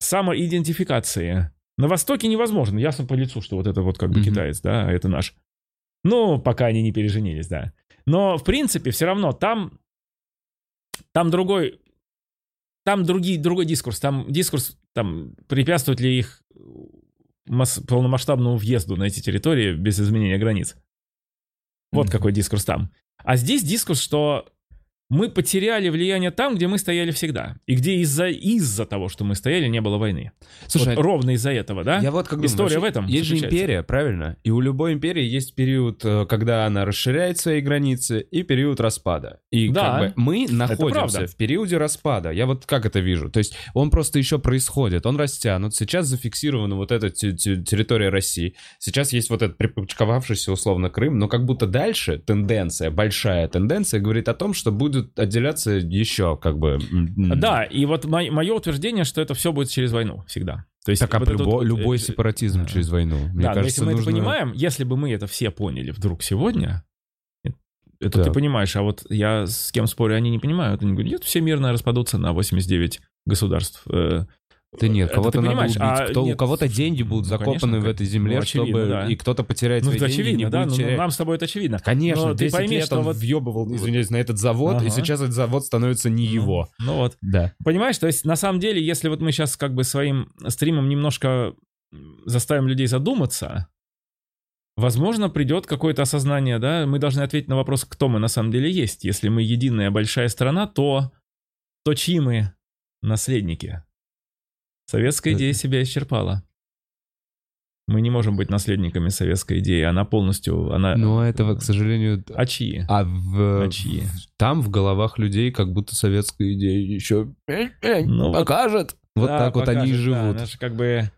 самоидентификации. На Востоке невозможно. Ясно по лицу, что вот это вот как бы Мгм. китаец, да, а это наш. Ну, пока они не переженились, да. Но, в принципе, все равно там, там другой, там другие, другой дискурс. Там дискурс там, препятствует ли их масс- полномасштабному въезду на эти территории без изменения границ. Вот Мгм. какой дискурс там. А здесь дискурс, что мы потеряли влияние там, где мы стояли всегда. И где из-за из того, что мы стояли, не было войны. Слушай, Вот ровно из-за этого, да? Я вот как думаю, История вообще в этом Есть же империя, правильно? И у любой империи есть период, э, когда она расширяет свои границы, и период распада. И Да. как бы мы находимся в периоде распада. Я вот как это вижу. То есть он просто еще происходит, он растянут. Сейчас зафиксирована вот эта те- те- территория России. Сейчас есть вот этот припочковавшийся условно Крым, но как будто дальше тенденция, большая тенденция говорит о том, что будет отделяться еще как бы... Да, и вот мое утверждение, что это все будет через войну всегда. То есть Так а вот любо- вот, э, любой э, сепаратизм э, через войну. Мне да, но кажется, если мы нужно... это понимаем, если бы мы это все поняли вдруг сегодня, э, это Да. ты понимаешь, а вот я с кем спорю, они не понимают. Они говорят, нет, все мирно распадутся на 89 государств. Э, Да нет, кого-то ты надо убить. а Кто, нет, у кого-то деньги будут ну, закопаны конечно, в этой земле, ну, очевидно, чтобы да. и кто-то потеряет Ну, свои деньги, очевидно, не да, будет ну, нам с тобой это очевидно. Конечно, Но ты 10 пойми, лет что он вот- въебывал, извиняюсь, на этот завод, и Ага. сейчас этот завод становится не его. Ну вот. Да. Понимаешь, то есть на самом деле, если вот мы сейчас как бы своим стримом немножко заставим людей задуматься, возможно, придет какое-то осознание, да, мы должны ответить на вопрос, кто мы на самом деле есть. Если мы единая большая страна, то, то чьи мы наследники? Советская Это- идея себя исчерпала. Мы не можем быть наследниками советской идеи, она полностью, она... Но этого, к сожалению... А чьи? А в, А чьи? там в головах людей как будто советская идея еще Ну покажет. Вот Да, так вот они и покажет, да. живут. Наш как бы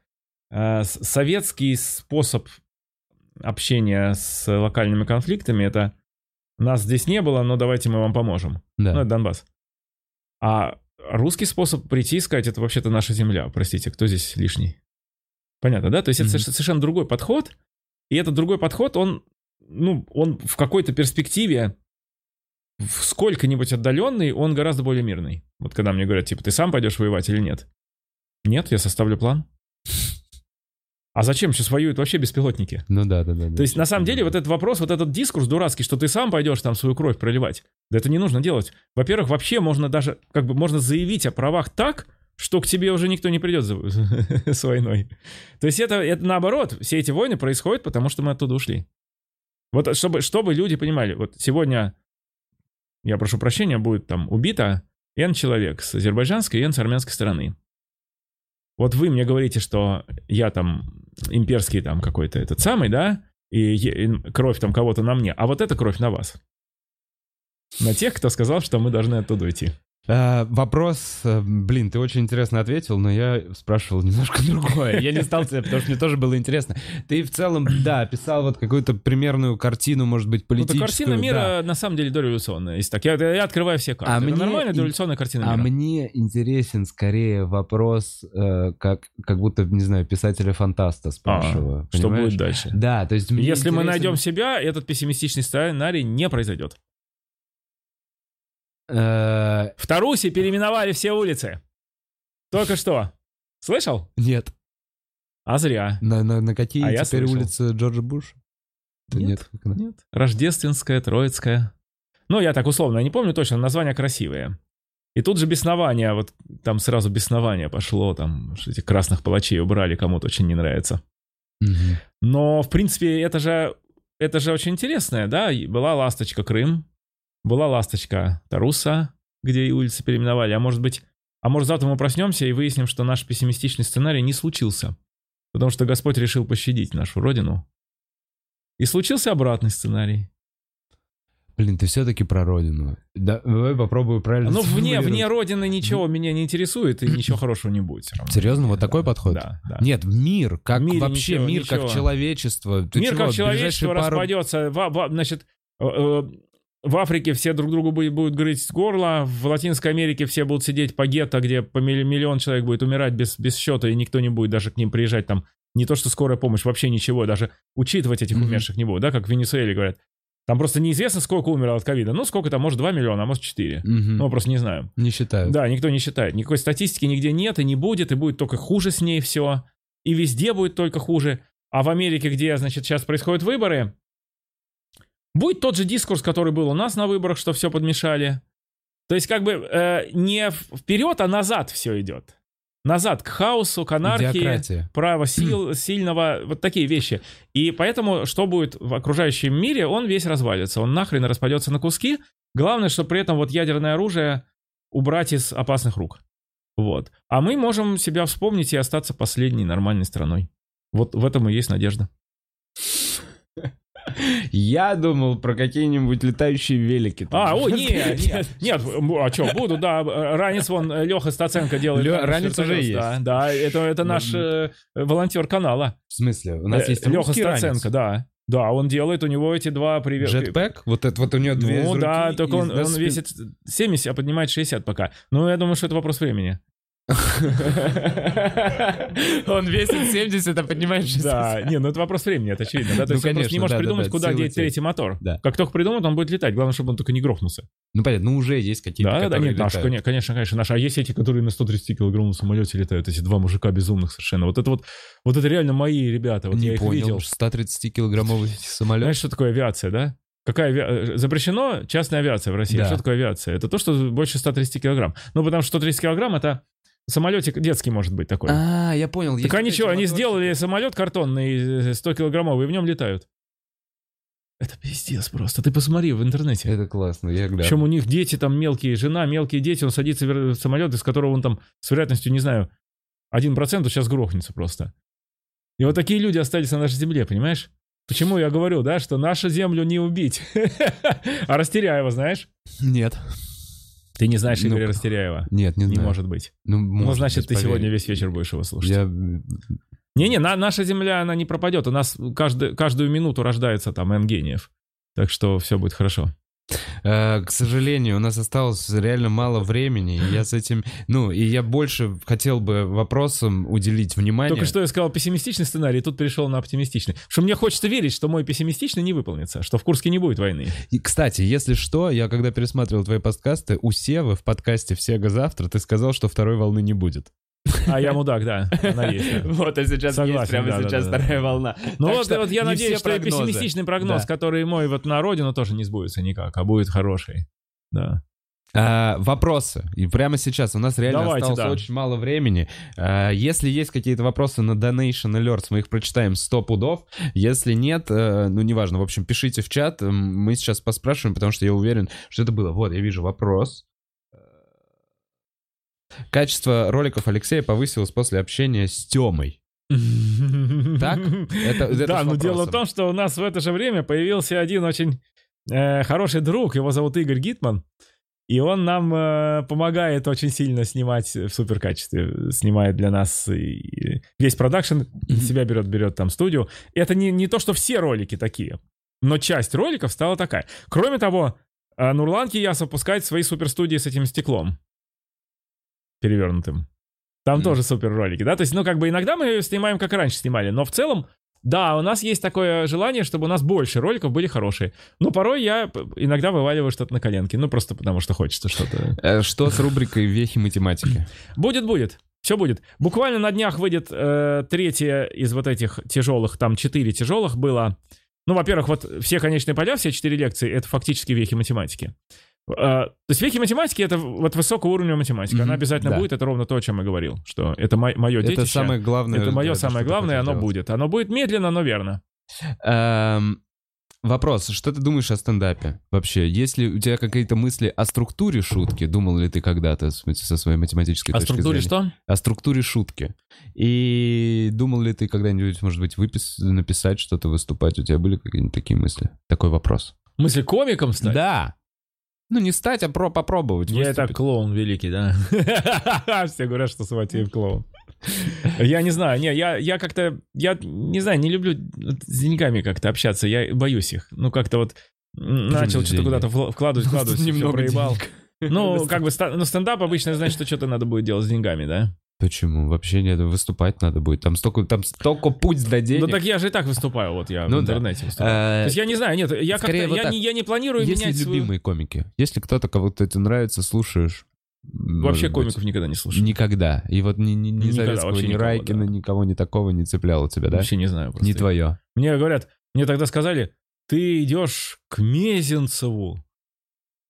э, советский способ общения с локальными конфликтами это нас здесь не было, но давайте мы вам поможем. Да. Ну, это Донбасс. А русский способ прийти и сказать, это вообще-то наша земля, простите, кто здесь лишний? Понятно, да? То есть это Мгм. соверш- совершенно другой подход, и этот другой подход, он, ну, он в какой-то перспективе в сколько-нибудь отдаленный, он гораздо более мирный. Вот когда мне говорят, типа, ты сам пойдешь воевать или нет? Нет, я составлю план. А зачем сейчас воюют вообще беспилотники? Ну да, да, да. да. То есть, на самом деле, вот этот вопрос, вот этот дискурс дурацкий, что ты сам пойдешь там свою кровь проливать, да это не нужно делать. Во-первых, вообще можно даже, как бы, можно заявить о правах так, что к тебе уже никто не придет за- с войной. То есть это, это наоборот, все эти войны происходят, потому что мы оттуда ушли. Вот чтобы, чтобы люди понимали, вот сегодня, я прошу прощения, будет там убито N человек с азербайджанской и N с армянской стороны. Вот вы мне говорите, что я там имперский там какой-то этот самый, да, и, и кровь там кого-то на мне, а вот эта кровь на вас. На тех, кто сказал, что мы должны оттуда уйти. А, вопрос, э, блин, ты очень интересно ответил, но я спрашивал немножко другое. Я не стал тебя, потому что мне тоже было интересно. Ты в целом, да, описал вот какую-то примерную картину, может быть, Ну, политическую. картина да. мира на самом деле дореволюционная. Если так, я, я открываю все карты. А это мне нормальная дореволюционная картина А мира. мне интересен скорее вопрос, э, как, как будто, не знаю, писателя-фантаста спрашиваю. А, что будет дальше? Да, то есть Если мы интересен- найдем себя, этот пессимистичный сценарий не произойдет. Э, В Тарусе переименовали все улицы. Только что. Слышал? Нет. А зря. На, на, на какие А теперь улицы Джорджа Буша? Да Нет. нет. Нет. Рождественская, Троицкая. Ну, я так условно, я не помню точно, названия красивые. И тут же беснование, вот там сразу беснование пошло, там что этих красных палачей убрали, кому-то очень не нравится. Мгм. Но, в принципе, это же, это же очень интересное, да? Была «Ласточка Крым», была «Ласточка Таруса», где и улицы переименовали. А может быть, а может завтра мы проснемся и выясним, что наш пессимистичный сценарий не случился. Потому что Господь решил пощадить нашу родину. И случился обратный сценарий. Блин, ты все-таки про родину. Да, давай попробую правильно Ну, вне, вне Родины ничего меня не интересует, и ничего хорошего не будет. Серьезно, вот Да, такой подход? Да, да. Нет, мир, как В мире вообще ничего, мир, как ничего. человечество. Ты Мир чего, как человечество пару- распадется. Во- во- значит, э, э, в Африке все друг другу будет- будут грызть горло, в Латинской Америке все будут сидеть по гетто, где по милли- миллион человек будет умирать без, без счета, и никто не будет даже к ним приезжать там. Не то, что скорая помощь, вообще ничего, даже учитывать этих умерших не будет, да, как в Венесуэле говорят. Там просто неизвестно, сколько умерло от ковида. Ну, сколько там, может, 2 миллиона, а может, 4. Мгм. Ну, просто не знаю. Не считаю. Да, никто не считает. Никакой статистики нигде нет и не будет, и будет только хуже с ней все. И везде будет только хуже. А в Америке, где, значит, сейчас происходят выборы, будет тот же дискурс, который был у нас на выборах, что все подмешали. То есть как бы э, не вперед, а назад все идет. назад к хаосу, к анархии, Идиократия. право сил, сильного, вот такие вещи. И поэтому, что будет в окружающем мире, он весь развалится, он нахрен распадется на куски. Главное, что при этом вот ядерное оружие убрать из опасных рук. Вот. А мы можем себя вспомнить и остаться последней нормальной страной. Вот в этом и есть надежда. Я думал про какие-нибудь летающие велики. А, о, нет, нет, нет, а что, буду, да, ранец вон Леха Стаценко делает. Ранец уже есть. Да, да, это, это наш э, волонтер канала. В смысле? У нас Э, есть Леха. Стаценко, да. Да, он делает, у него эти два привет. Jetpack? Вот это вот у него две Ну да, только он, он весит 70, а поднимает 60 пока. Ну, я думаю, что это вопрос времени. Он весит 70, а поднимает 60. Да, не, ну это вопрос времени, это очевидно. Да? То Ну, есть он конечно, не может да, придумать, да, куда деть третий мотор. Да. Как только придумает, он будет летать. Главное, чтобы он только не грохнулся. Ну понятно, ну уже есть какие-то, Да, да, нет, наши, конечно, конечно, наши. А есть эти, которые на 130 килограмм на самолете летают, эти два мужика безумных совершенно. Вот это вот, вот это реально мои ребята, вот Не я их понял, видел. 130-килограммовый самолет. Знаешь, что такое авиация, да? Какая ави- э, Запрещено частная авиация в России. Да. Что такое авиация? Это то, что больше 130 килограмм. Ну, потому что 130 килограмм это самолетик детский может быть такой. А, я понял. так они что, они сделали самолет картонный 100 килограммовый, и в нем летают. Это пиздец просто. Ты посмотри в интернете. Это классно, я глянул. Причем у них дети там мелкие, жена, мелкие дети, он садится в самолет, из которого он там с вероятностью, не знаю, 1% сейчас грохнется просто. И вот такие люди остались на нашей земле, понимаешь? Почему я говорю, да, что нашу землю не убить. А Растеряева знаешь? Нет. Ты не знаешь Ну, Игоря Растеряева? Нет, не Не знаю. может быть. Ну, Ну, может значит, быть, ты поверь. сегодня весь вечер будешь его слушать. Я... Не-не, на- наша земля, она не пропадет. У нас каждый, каждую минуту рождается там N гениев. Так что все будет хорошо. Э, К сожалению, у нас осталось реально мало времени. и Я с этим... Ну, и я больше хотел бы вопросам уделить внимание. Только что я сказал пессимистичный сценарий, и тут перешел на оптимистичный. Что мне хочется верить, что мой пессимистичный не выполнится, что в Курске не будет войны. И, кстати, если что, я когда пересматривал твои подкасты, у Севы в подкасте «Всего завтра» ты сказал, что второй волны не будет. А я мудак, да, она есть. да. Вот, а сейчас Согласен, есть прямо да, сейчас да, да. вторая волна. Ну Так вот, что вот я надеюсь, что прогнозы. пессимистичный прогноз, Да. который мой вот на родину тоже не сбудется никак, а будет хороший. Да. А, вопросы. И прямо сейчас у нас реально Давайте, осталось да. очень мало времени. А, если есть какие-то вопросы на Donation Alerts, мы их прочитаем 100 пудов. Если нет, э, ну неважно, в общем, пишите в чат. Мы сейчас поспрашиваем, потому что я уверен, что это было. Вот, я вижу вопрос. Качество роликов Алексея повысилось после общения с Темой. Так? Это- это да, но дело в том, что у нас в это же время появился один очень э, хороший друг, его зовут Игорь Гитман, и он нам э, помогает очень сильно снимать в суперкачестве, снимает для нас и весь продакшн, себя берет, берет там студию. Это не, не то, что все ролики такие, но часть роликов стала такая. Кроме того, э, Нурлан Киясов пускает свои суперстудии с этим стеклом перевернутым. Там Мгм. тоже супер ролики, да? То есть, ну, как бы иногда мы снимаем, как раньше снимали, но в целом, да, у нас есть такое желание, чтобы у нас больше роликов были хорошие. Но порой я иногда вываливаю что-то на коленки, ну, просто потому что хочется что-то. Э, Что с рубрикой «Вехи математики»? Будет, будет. Все будет. Буквально на днях выйдет э, третья из вот этих тяжелых, там четыре тяжелых было. Ну, во-первых, вот все конечные поля, все четыре лекции, это фактически вехи математики. Э, то есть вехи математики это вот высокого уровня математика. Мгм, Она обязательно да. будет, это ровно то, о чем я говорил, что это мое детище. Это самое главное. Это мое да, самое главное, оно делать. будет. Оно будет медленно, но верно. Эм, Вопрос, что ты думаешь о стендапе вообще? Есть ли у тебя какие-то мысли о структуре шутки? Думал ли ты когда-то со своей математической О точки структуре зрения? что? О структуре шутки. И думал ли ты когда-нибудь, может быть, выпис... написать что-то, выступать? У тебя были какие-нибудь такие мысли? Такой вопрос. Мысли комиком стать? Да. Ну, не стать, а про попробовать. Я выступить. так клоун великий, да. Все говорят, что Саватеев клоун. Я не знаю, не, я, я как-то, я не знаю, не люблю с деньгами как-то общаться, я боюсь их. Ну, как-то вот начал что-то куда-то вкла- вкладывать, вкладывать, Немного проебал. Ну, как бы, ну, стендап обычно значит, что что-то надо будет делать с деньгами, да? Почему? Вообще нет, выступать надо будет. Там столько, там столько путь до денег. Ну, так я же и так выступаю, вот я Ну в да. интернете выступаю. Э, То есть я не знаю, нет, я как-то, вот я, так. не, я не планирую Есть ли менять свою... любимые комики? Если кто-то, кого-то тебе нравится, слушаешь? Вообще быть, комиков никогда не слушаю. Никогда. И вот ни, ни, ни Никогда, Советского, ни никого, Райкина, да. никого, ни такого не цепляло тебя, да? Вообще не знаю просто. Не твое. Мне говорят, мне тогда сказали, ты идешь к Мезенцеву.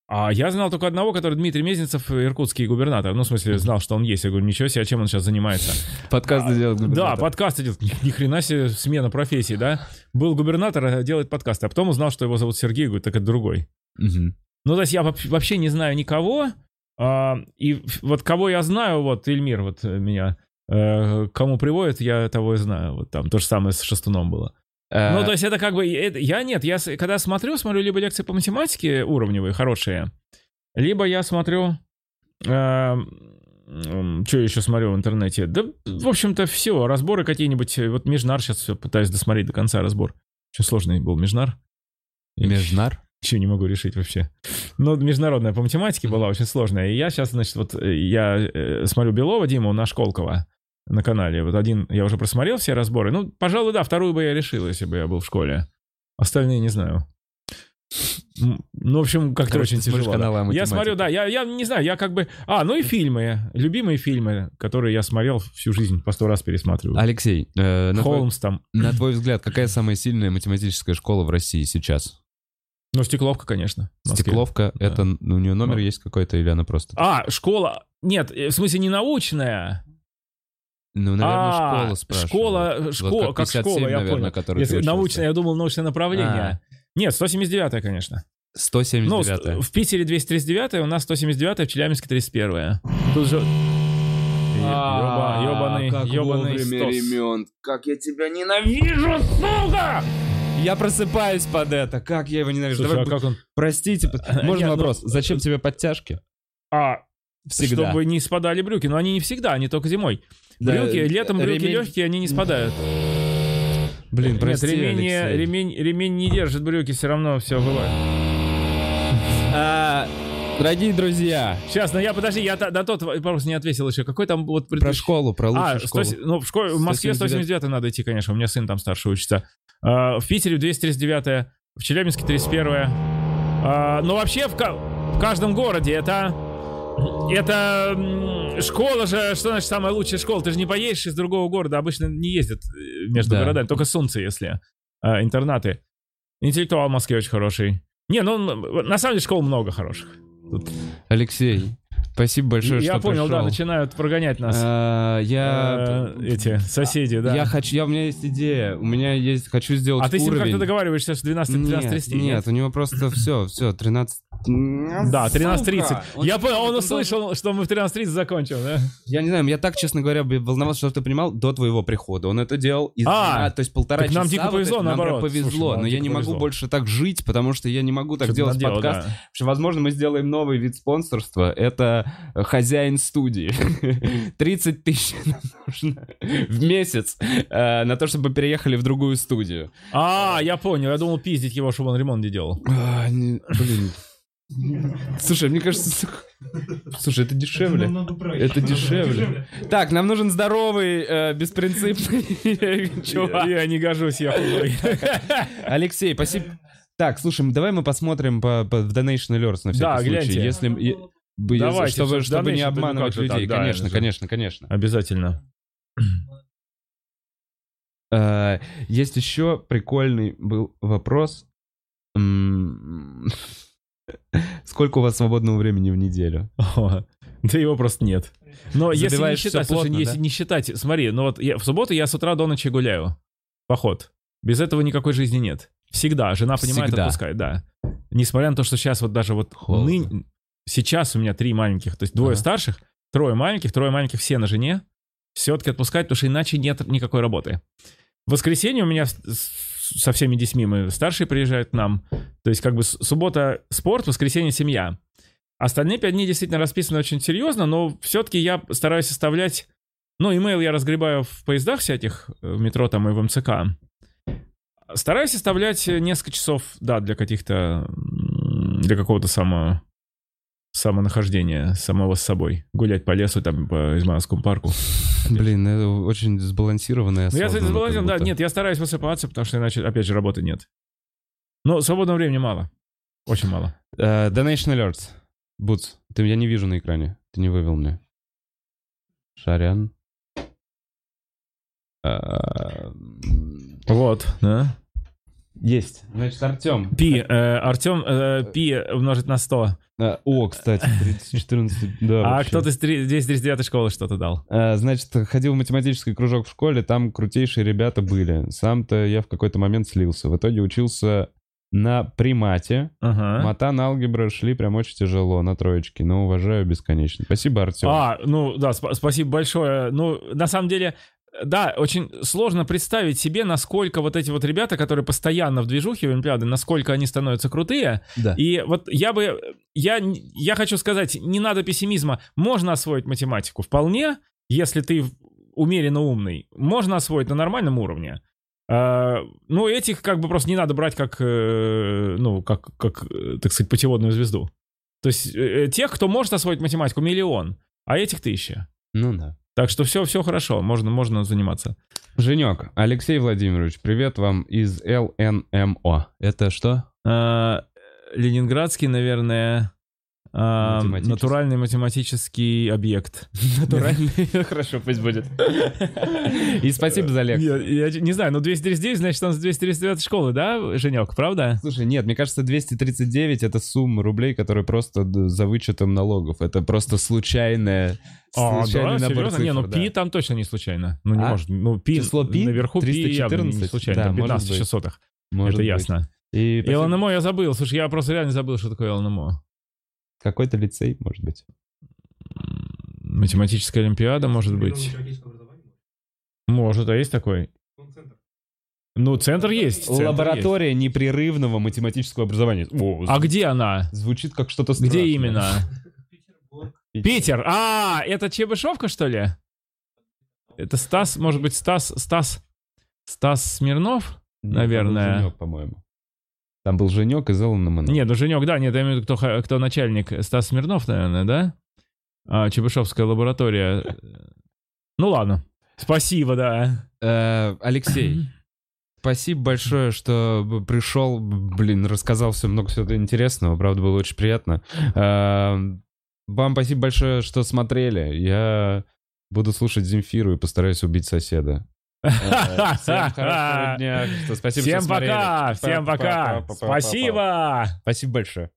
А я знал только одного, который Дмитрий Мезенцев, иркутский губернатор. Ну, в смысле, знал, что он есть. Я говорю, ничего себе, а чем он сейчас занимается? Подкасты делает Да, губернатор. подкасты делает. Ни, ни хрена себе смена профессии, да? Был губернатор, а делает подкасты. А потом узнал, что его зовут Сергей. Говорю, так это другой. Мгм. Ну, то есть я вообще, не знаю никого. а, и вот кого я знаю, вот Эльмир вот э, меня, э, кому приводит, я того и знаю. Вот там то же самое с Шестуном было. Э, Ну, то есть это как бы... это- я нет, я когда смотрю, смотрю либо лекции по математике уровневые, хорошие, либо я смотрю... что я еще смотрю в интернете? Да, в общем-то, все. Разборы какие-нибудь. э, Вот Межнар сейчас все пытаюсь досмотреть до конца разбор. Очень сложный был Межнар. Межнар? Ничего не могу решить вообще. Ну, международная по математике была очень сложная. И я сейчас, значит, вот э, я э, смотрю Белова Диму на Школкова на канале. Вот один, я уже просмотрел все разборы. Ну, пожалуй, да, вторую бы я решил, если бы я был в школе. Остальные не знаю. Ну, в общем, как-то очень тяжело. да. Я смотрю, да, я, я не знаю, я как бы... А, ну и фильмы. Любимые фильмы, которые я смотрел всю жизнь, по сто раз пересматриваю. Алексей, э, на, твой, Холмс там. на твой взгляд, какая самая сильная математическая школа в России сейчас? Ну, Стекловка, конечно. Стекловка, Да. это у нее номер Ну. есть какой-то или она просто... А, школа. Нет, э, в смысле не научная. Ну, наверное, А, школа спрашиваю. Школа, Вот школа, как 57, школа, я наверное, понял. Если научная, я думал, научное направление. Нет, 179 конечно. Ну, 179 с- в Питере 239 у нас 179 в Челябинске 31 Тут же... Ёба- ёбаный, ёбаный стос. Как я тебя ненавижу, сука! Я просыпаюсь под это. Как я его ненавижу. Слушай, Давай, а как он... простите. Можно Нет, ну- вопрос? Зачем тебе подтяжки? А, Всегда. чтобы не спадали брюки. Но они не всегда, они только зимой. Да, Брюки, летом брюки ремень- легкие, они не спадают. Блин, Нет, прости, ремень, не- ремень, ремень не держит брюки, все равно все бывает. А, Дорогие друзья, Сейчас, ну я, подожди, я на тот вопрос не ответил еще. Какой там вот... про предыдущий- школу, про лучшую А, школу. 100 ну, в, школе, в Москве 179. 179 надо идти, конечно. У меня сын там старше учится. А, в Питере 239 в Челябинске 31 а, Но вообще в, в каждом городе это... Это школа же, что значит самая лучшая школа? Ты же не поедешь из другого города, обычно не ездят э, между Да. городами, только солнце, если а, интернаты. Интеллектуал в Москве очень хороший. Не, ну на самом деле школ много хороших. Тут- Алексей, спасибо большое, Я что понял, да, пришел. начинают прогонять нас. А, Я... Э, эти соседи, да. Я хочу, я, у меня есть идея, у меня есть, хочу сделать А ты с ним как-то договариваешься с 12 Нет, 13 нет, у него просто все, все, 13... Да, 13.30. Он Я что, понял, он услышал, что мы в 13.30 закончим, да? Я не знаю, я так, честно говоря, волновался, чтобы ты понимал, до твоего прихода. Он это делал из А, то есть полтора так нам часа. дико вот повезло, это, нам наоборот. повезло, Слушай, нам но я не могу повезло. больше так жить, потому что я не могу так делать подкаст. да. В общем, Возможно, мы сделаем новый вид спонсорства. Это хозяин студии. 30 тысяч нам нужно в месяц э, на то, чтобы переехали в другую студию. А, я понял, я думал пиздить его, чтобы он ремонт не делал. А, Блин. Слушай, мне кажется... Слушай, это дешевле. Это дешевле. Так, нам нужен здоровый, э, беспринципный чувак. Я не гожусь, я худой. Алексей, спасибо. Так, слушай, давай мы посмотрим по, по- в Donation Alerts на всякий Да, случай. гляньте. Если, Давайте, чтобы, чтобы не да ну обманывать же людей. так, да, конечно, же- конечно, конечно. Обязательно. Э, Есть еще прикольный был вопрос. Сколько у вас свободного времени в неделю? О, Да его просто нет. Но если не считать, слушай, плотно, если да? не считать, смотри, ну вот я, в субботу я с утра до ночи гуляю. Поход. Без этого никакой жизни нет. Всегда. Жена понимает, Всегда. отпускает, да. Несмотря на то, что сейчас вот даже вот ныне- сейчас у меня три маленьких, то есть двое Ага. старших, трое маленьких, трое маленьких все на жене. Все-таки отпускать, потому что иначе нет никакой работы. В воскресенье у меня со всеми детьми мы старшие приезжают к нам. То есть как бы суббота спорт, воскресенье семья. Остальные пять дней действительно расписаны очень серьезно, но все-таки я стараюсь оставлять... Ну, имейл я разгребаю в поездах всяких, э, в метро там и в МЦК. Стараюсь оставлять несколько часов, да, для каких-то... Для какого-то само, самонахождения, самого с собой. Гулять по лесу, там, по Измайловскому парку. Блин, это очень сбалансированное. Ну, я, кстати, сбалансирован, да, нет, я стараюсь высыпаться, потому что иначе, опять же, работы нет. Но свободного времени мало. Очень мало. Э, Donation Alerts. Бутс, ты я не вижу на экране. Ты не вывел мне. Шарян. М, Вот, да. Есть. Значит, Артем. Пи, э, Артем, э, пи умножить на 100. А, о, кстати, 14, да. А вообще. кто-то из 239 школы что-то дал. А, Значит, ходил в математический кружок в школе, там крутейшие ребята были. Сам-то я в какой-то момент слился. В итоге учился на примате. Ага. Матан, алгебра шли прям очень тяжело на троечке, но уважаю бесконечно. Спасибо, Артем. А, ну да, сп- спасибо большое. Ну, на самом деле, да, очень сложно представить себе, насколько вот эти вот ребята, которые постоянно в движухе Олимпиады, насколько они становятся крутые. Да. И вот я бы, я, я хочу сказать, не надо пессимизма. Можно освоить математику вполне, если ты умеренно умный. Можно освоить на нормальном уровне. А, ну, этих как бы просто не надо брать как, э, ну, как, как, э, так сказать, путеводную звезду. То есть э, тех, кто может освоить математику, миллион, а этих тысяча. Ну да. Так что все, все хорошо, можно, можно заниматься. Женек, Алексей Владимирович, привет вам из ЛНМО. Это что? А, Ленинградский, наверное, а, Математический. натуральный математический объект. Натуральный. Хорошо, пусть будет. И спасибо за лекцию. Я, не знаю, но 239, значит, он с 239 школы, да, Женек, правда? Слушай, нет, мне кажется, 239 это сумма рублей, которая просто за вычетом налогов. Это просто случайная, А, да, серьезно? Не, ну пи там точно не случайно. Ну, не А? может. Ну, пи, Число пи? наверху пи явно не 314? случайно. Да, там может 15 быть. еще сотых. Может Это быть. ясно. И И. ЛНМО я забыл. Слушай, я просто реально забыл, что такое ЛНМО. Какой-то лицей, может быть. Математическая олимпиада, может быть. Может, а есть такой? Ну, центр есть. центр есть. Лаборатория непрерывного математического образования. О, А где она? Звучит как что-то страшное. Где именно? Питер. А, это Чебышевка, что ли? Это Стас, может быть, Стас, Стас, Стас Смирнов? Наверное. По-моему. Там был Женек из ЛНМО. Нет, ну Женек, да, нет, я имею в виду, кто, кто начальник. Стас Смирнов, наверное, да? А, Чебышевская лаборатория. Ну ладно. Спасибо, да. Э, Алексей, спасибо большое, что пришел, блин, рассказал все много всего интересного, правда, было очень приятно. Э, Вам спасибо большое, что смотрели. Я буду слушать Земфиру и постараюсь убить соседа. Э, Всем хорошего дня. Спасибо, Всем пока, всем пока. Спасибо. Спасибо большое.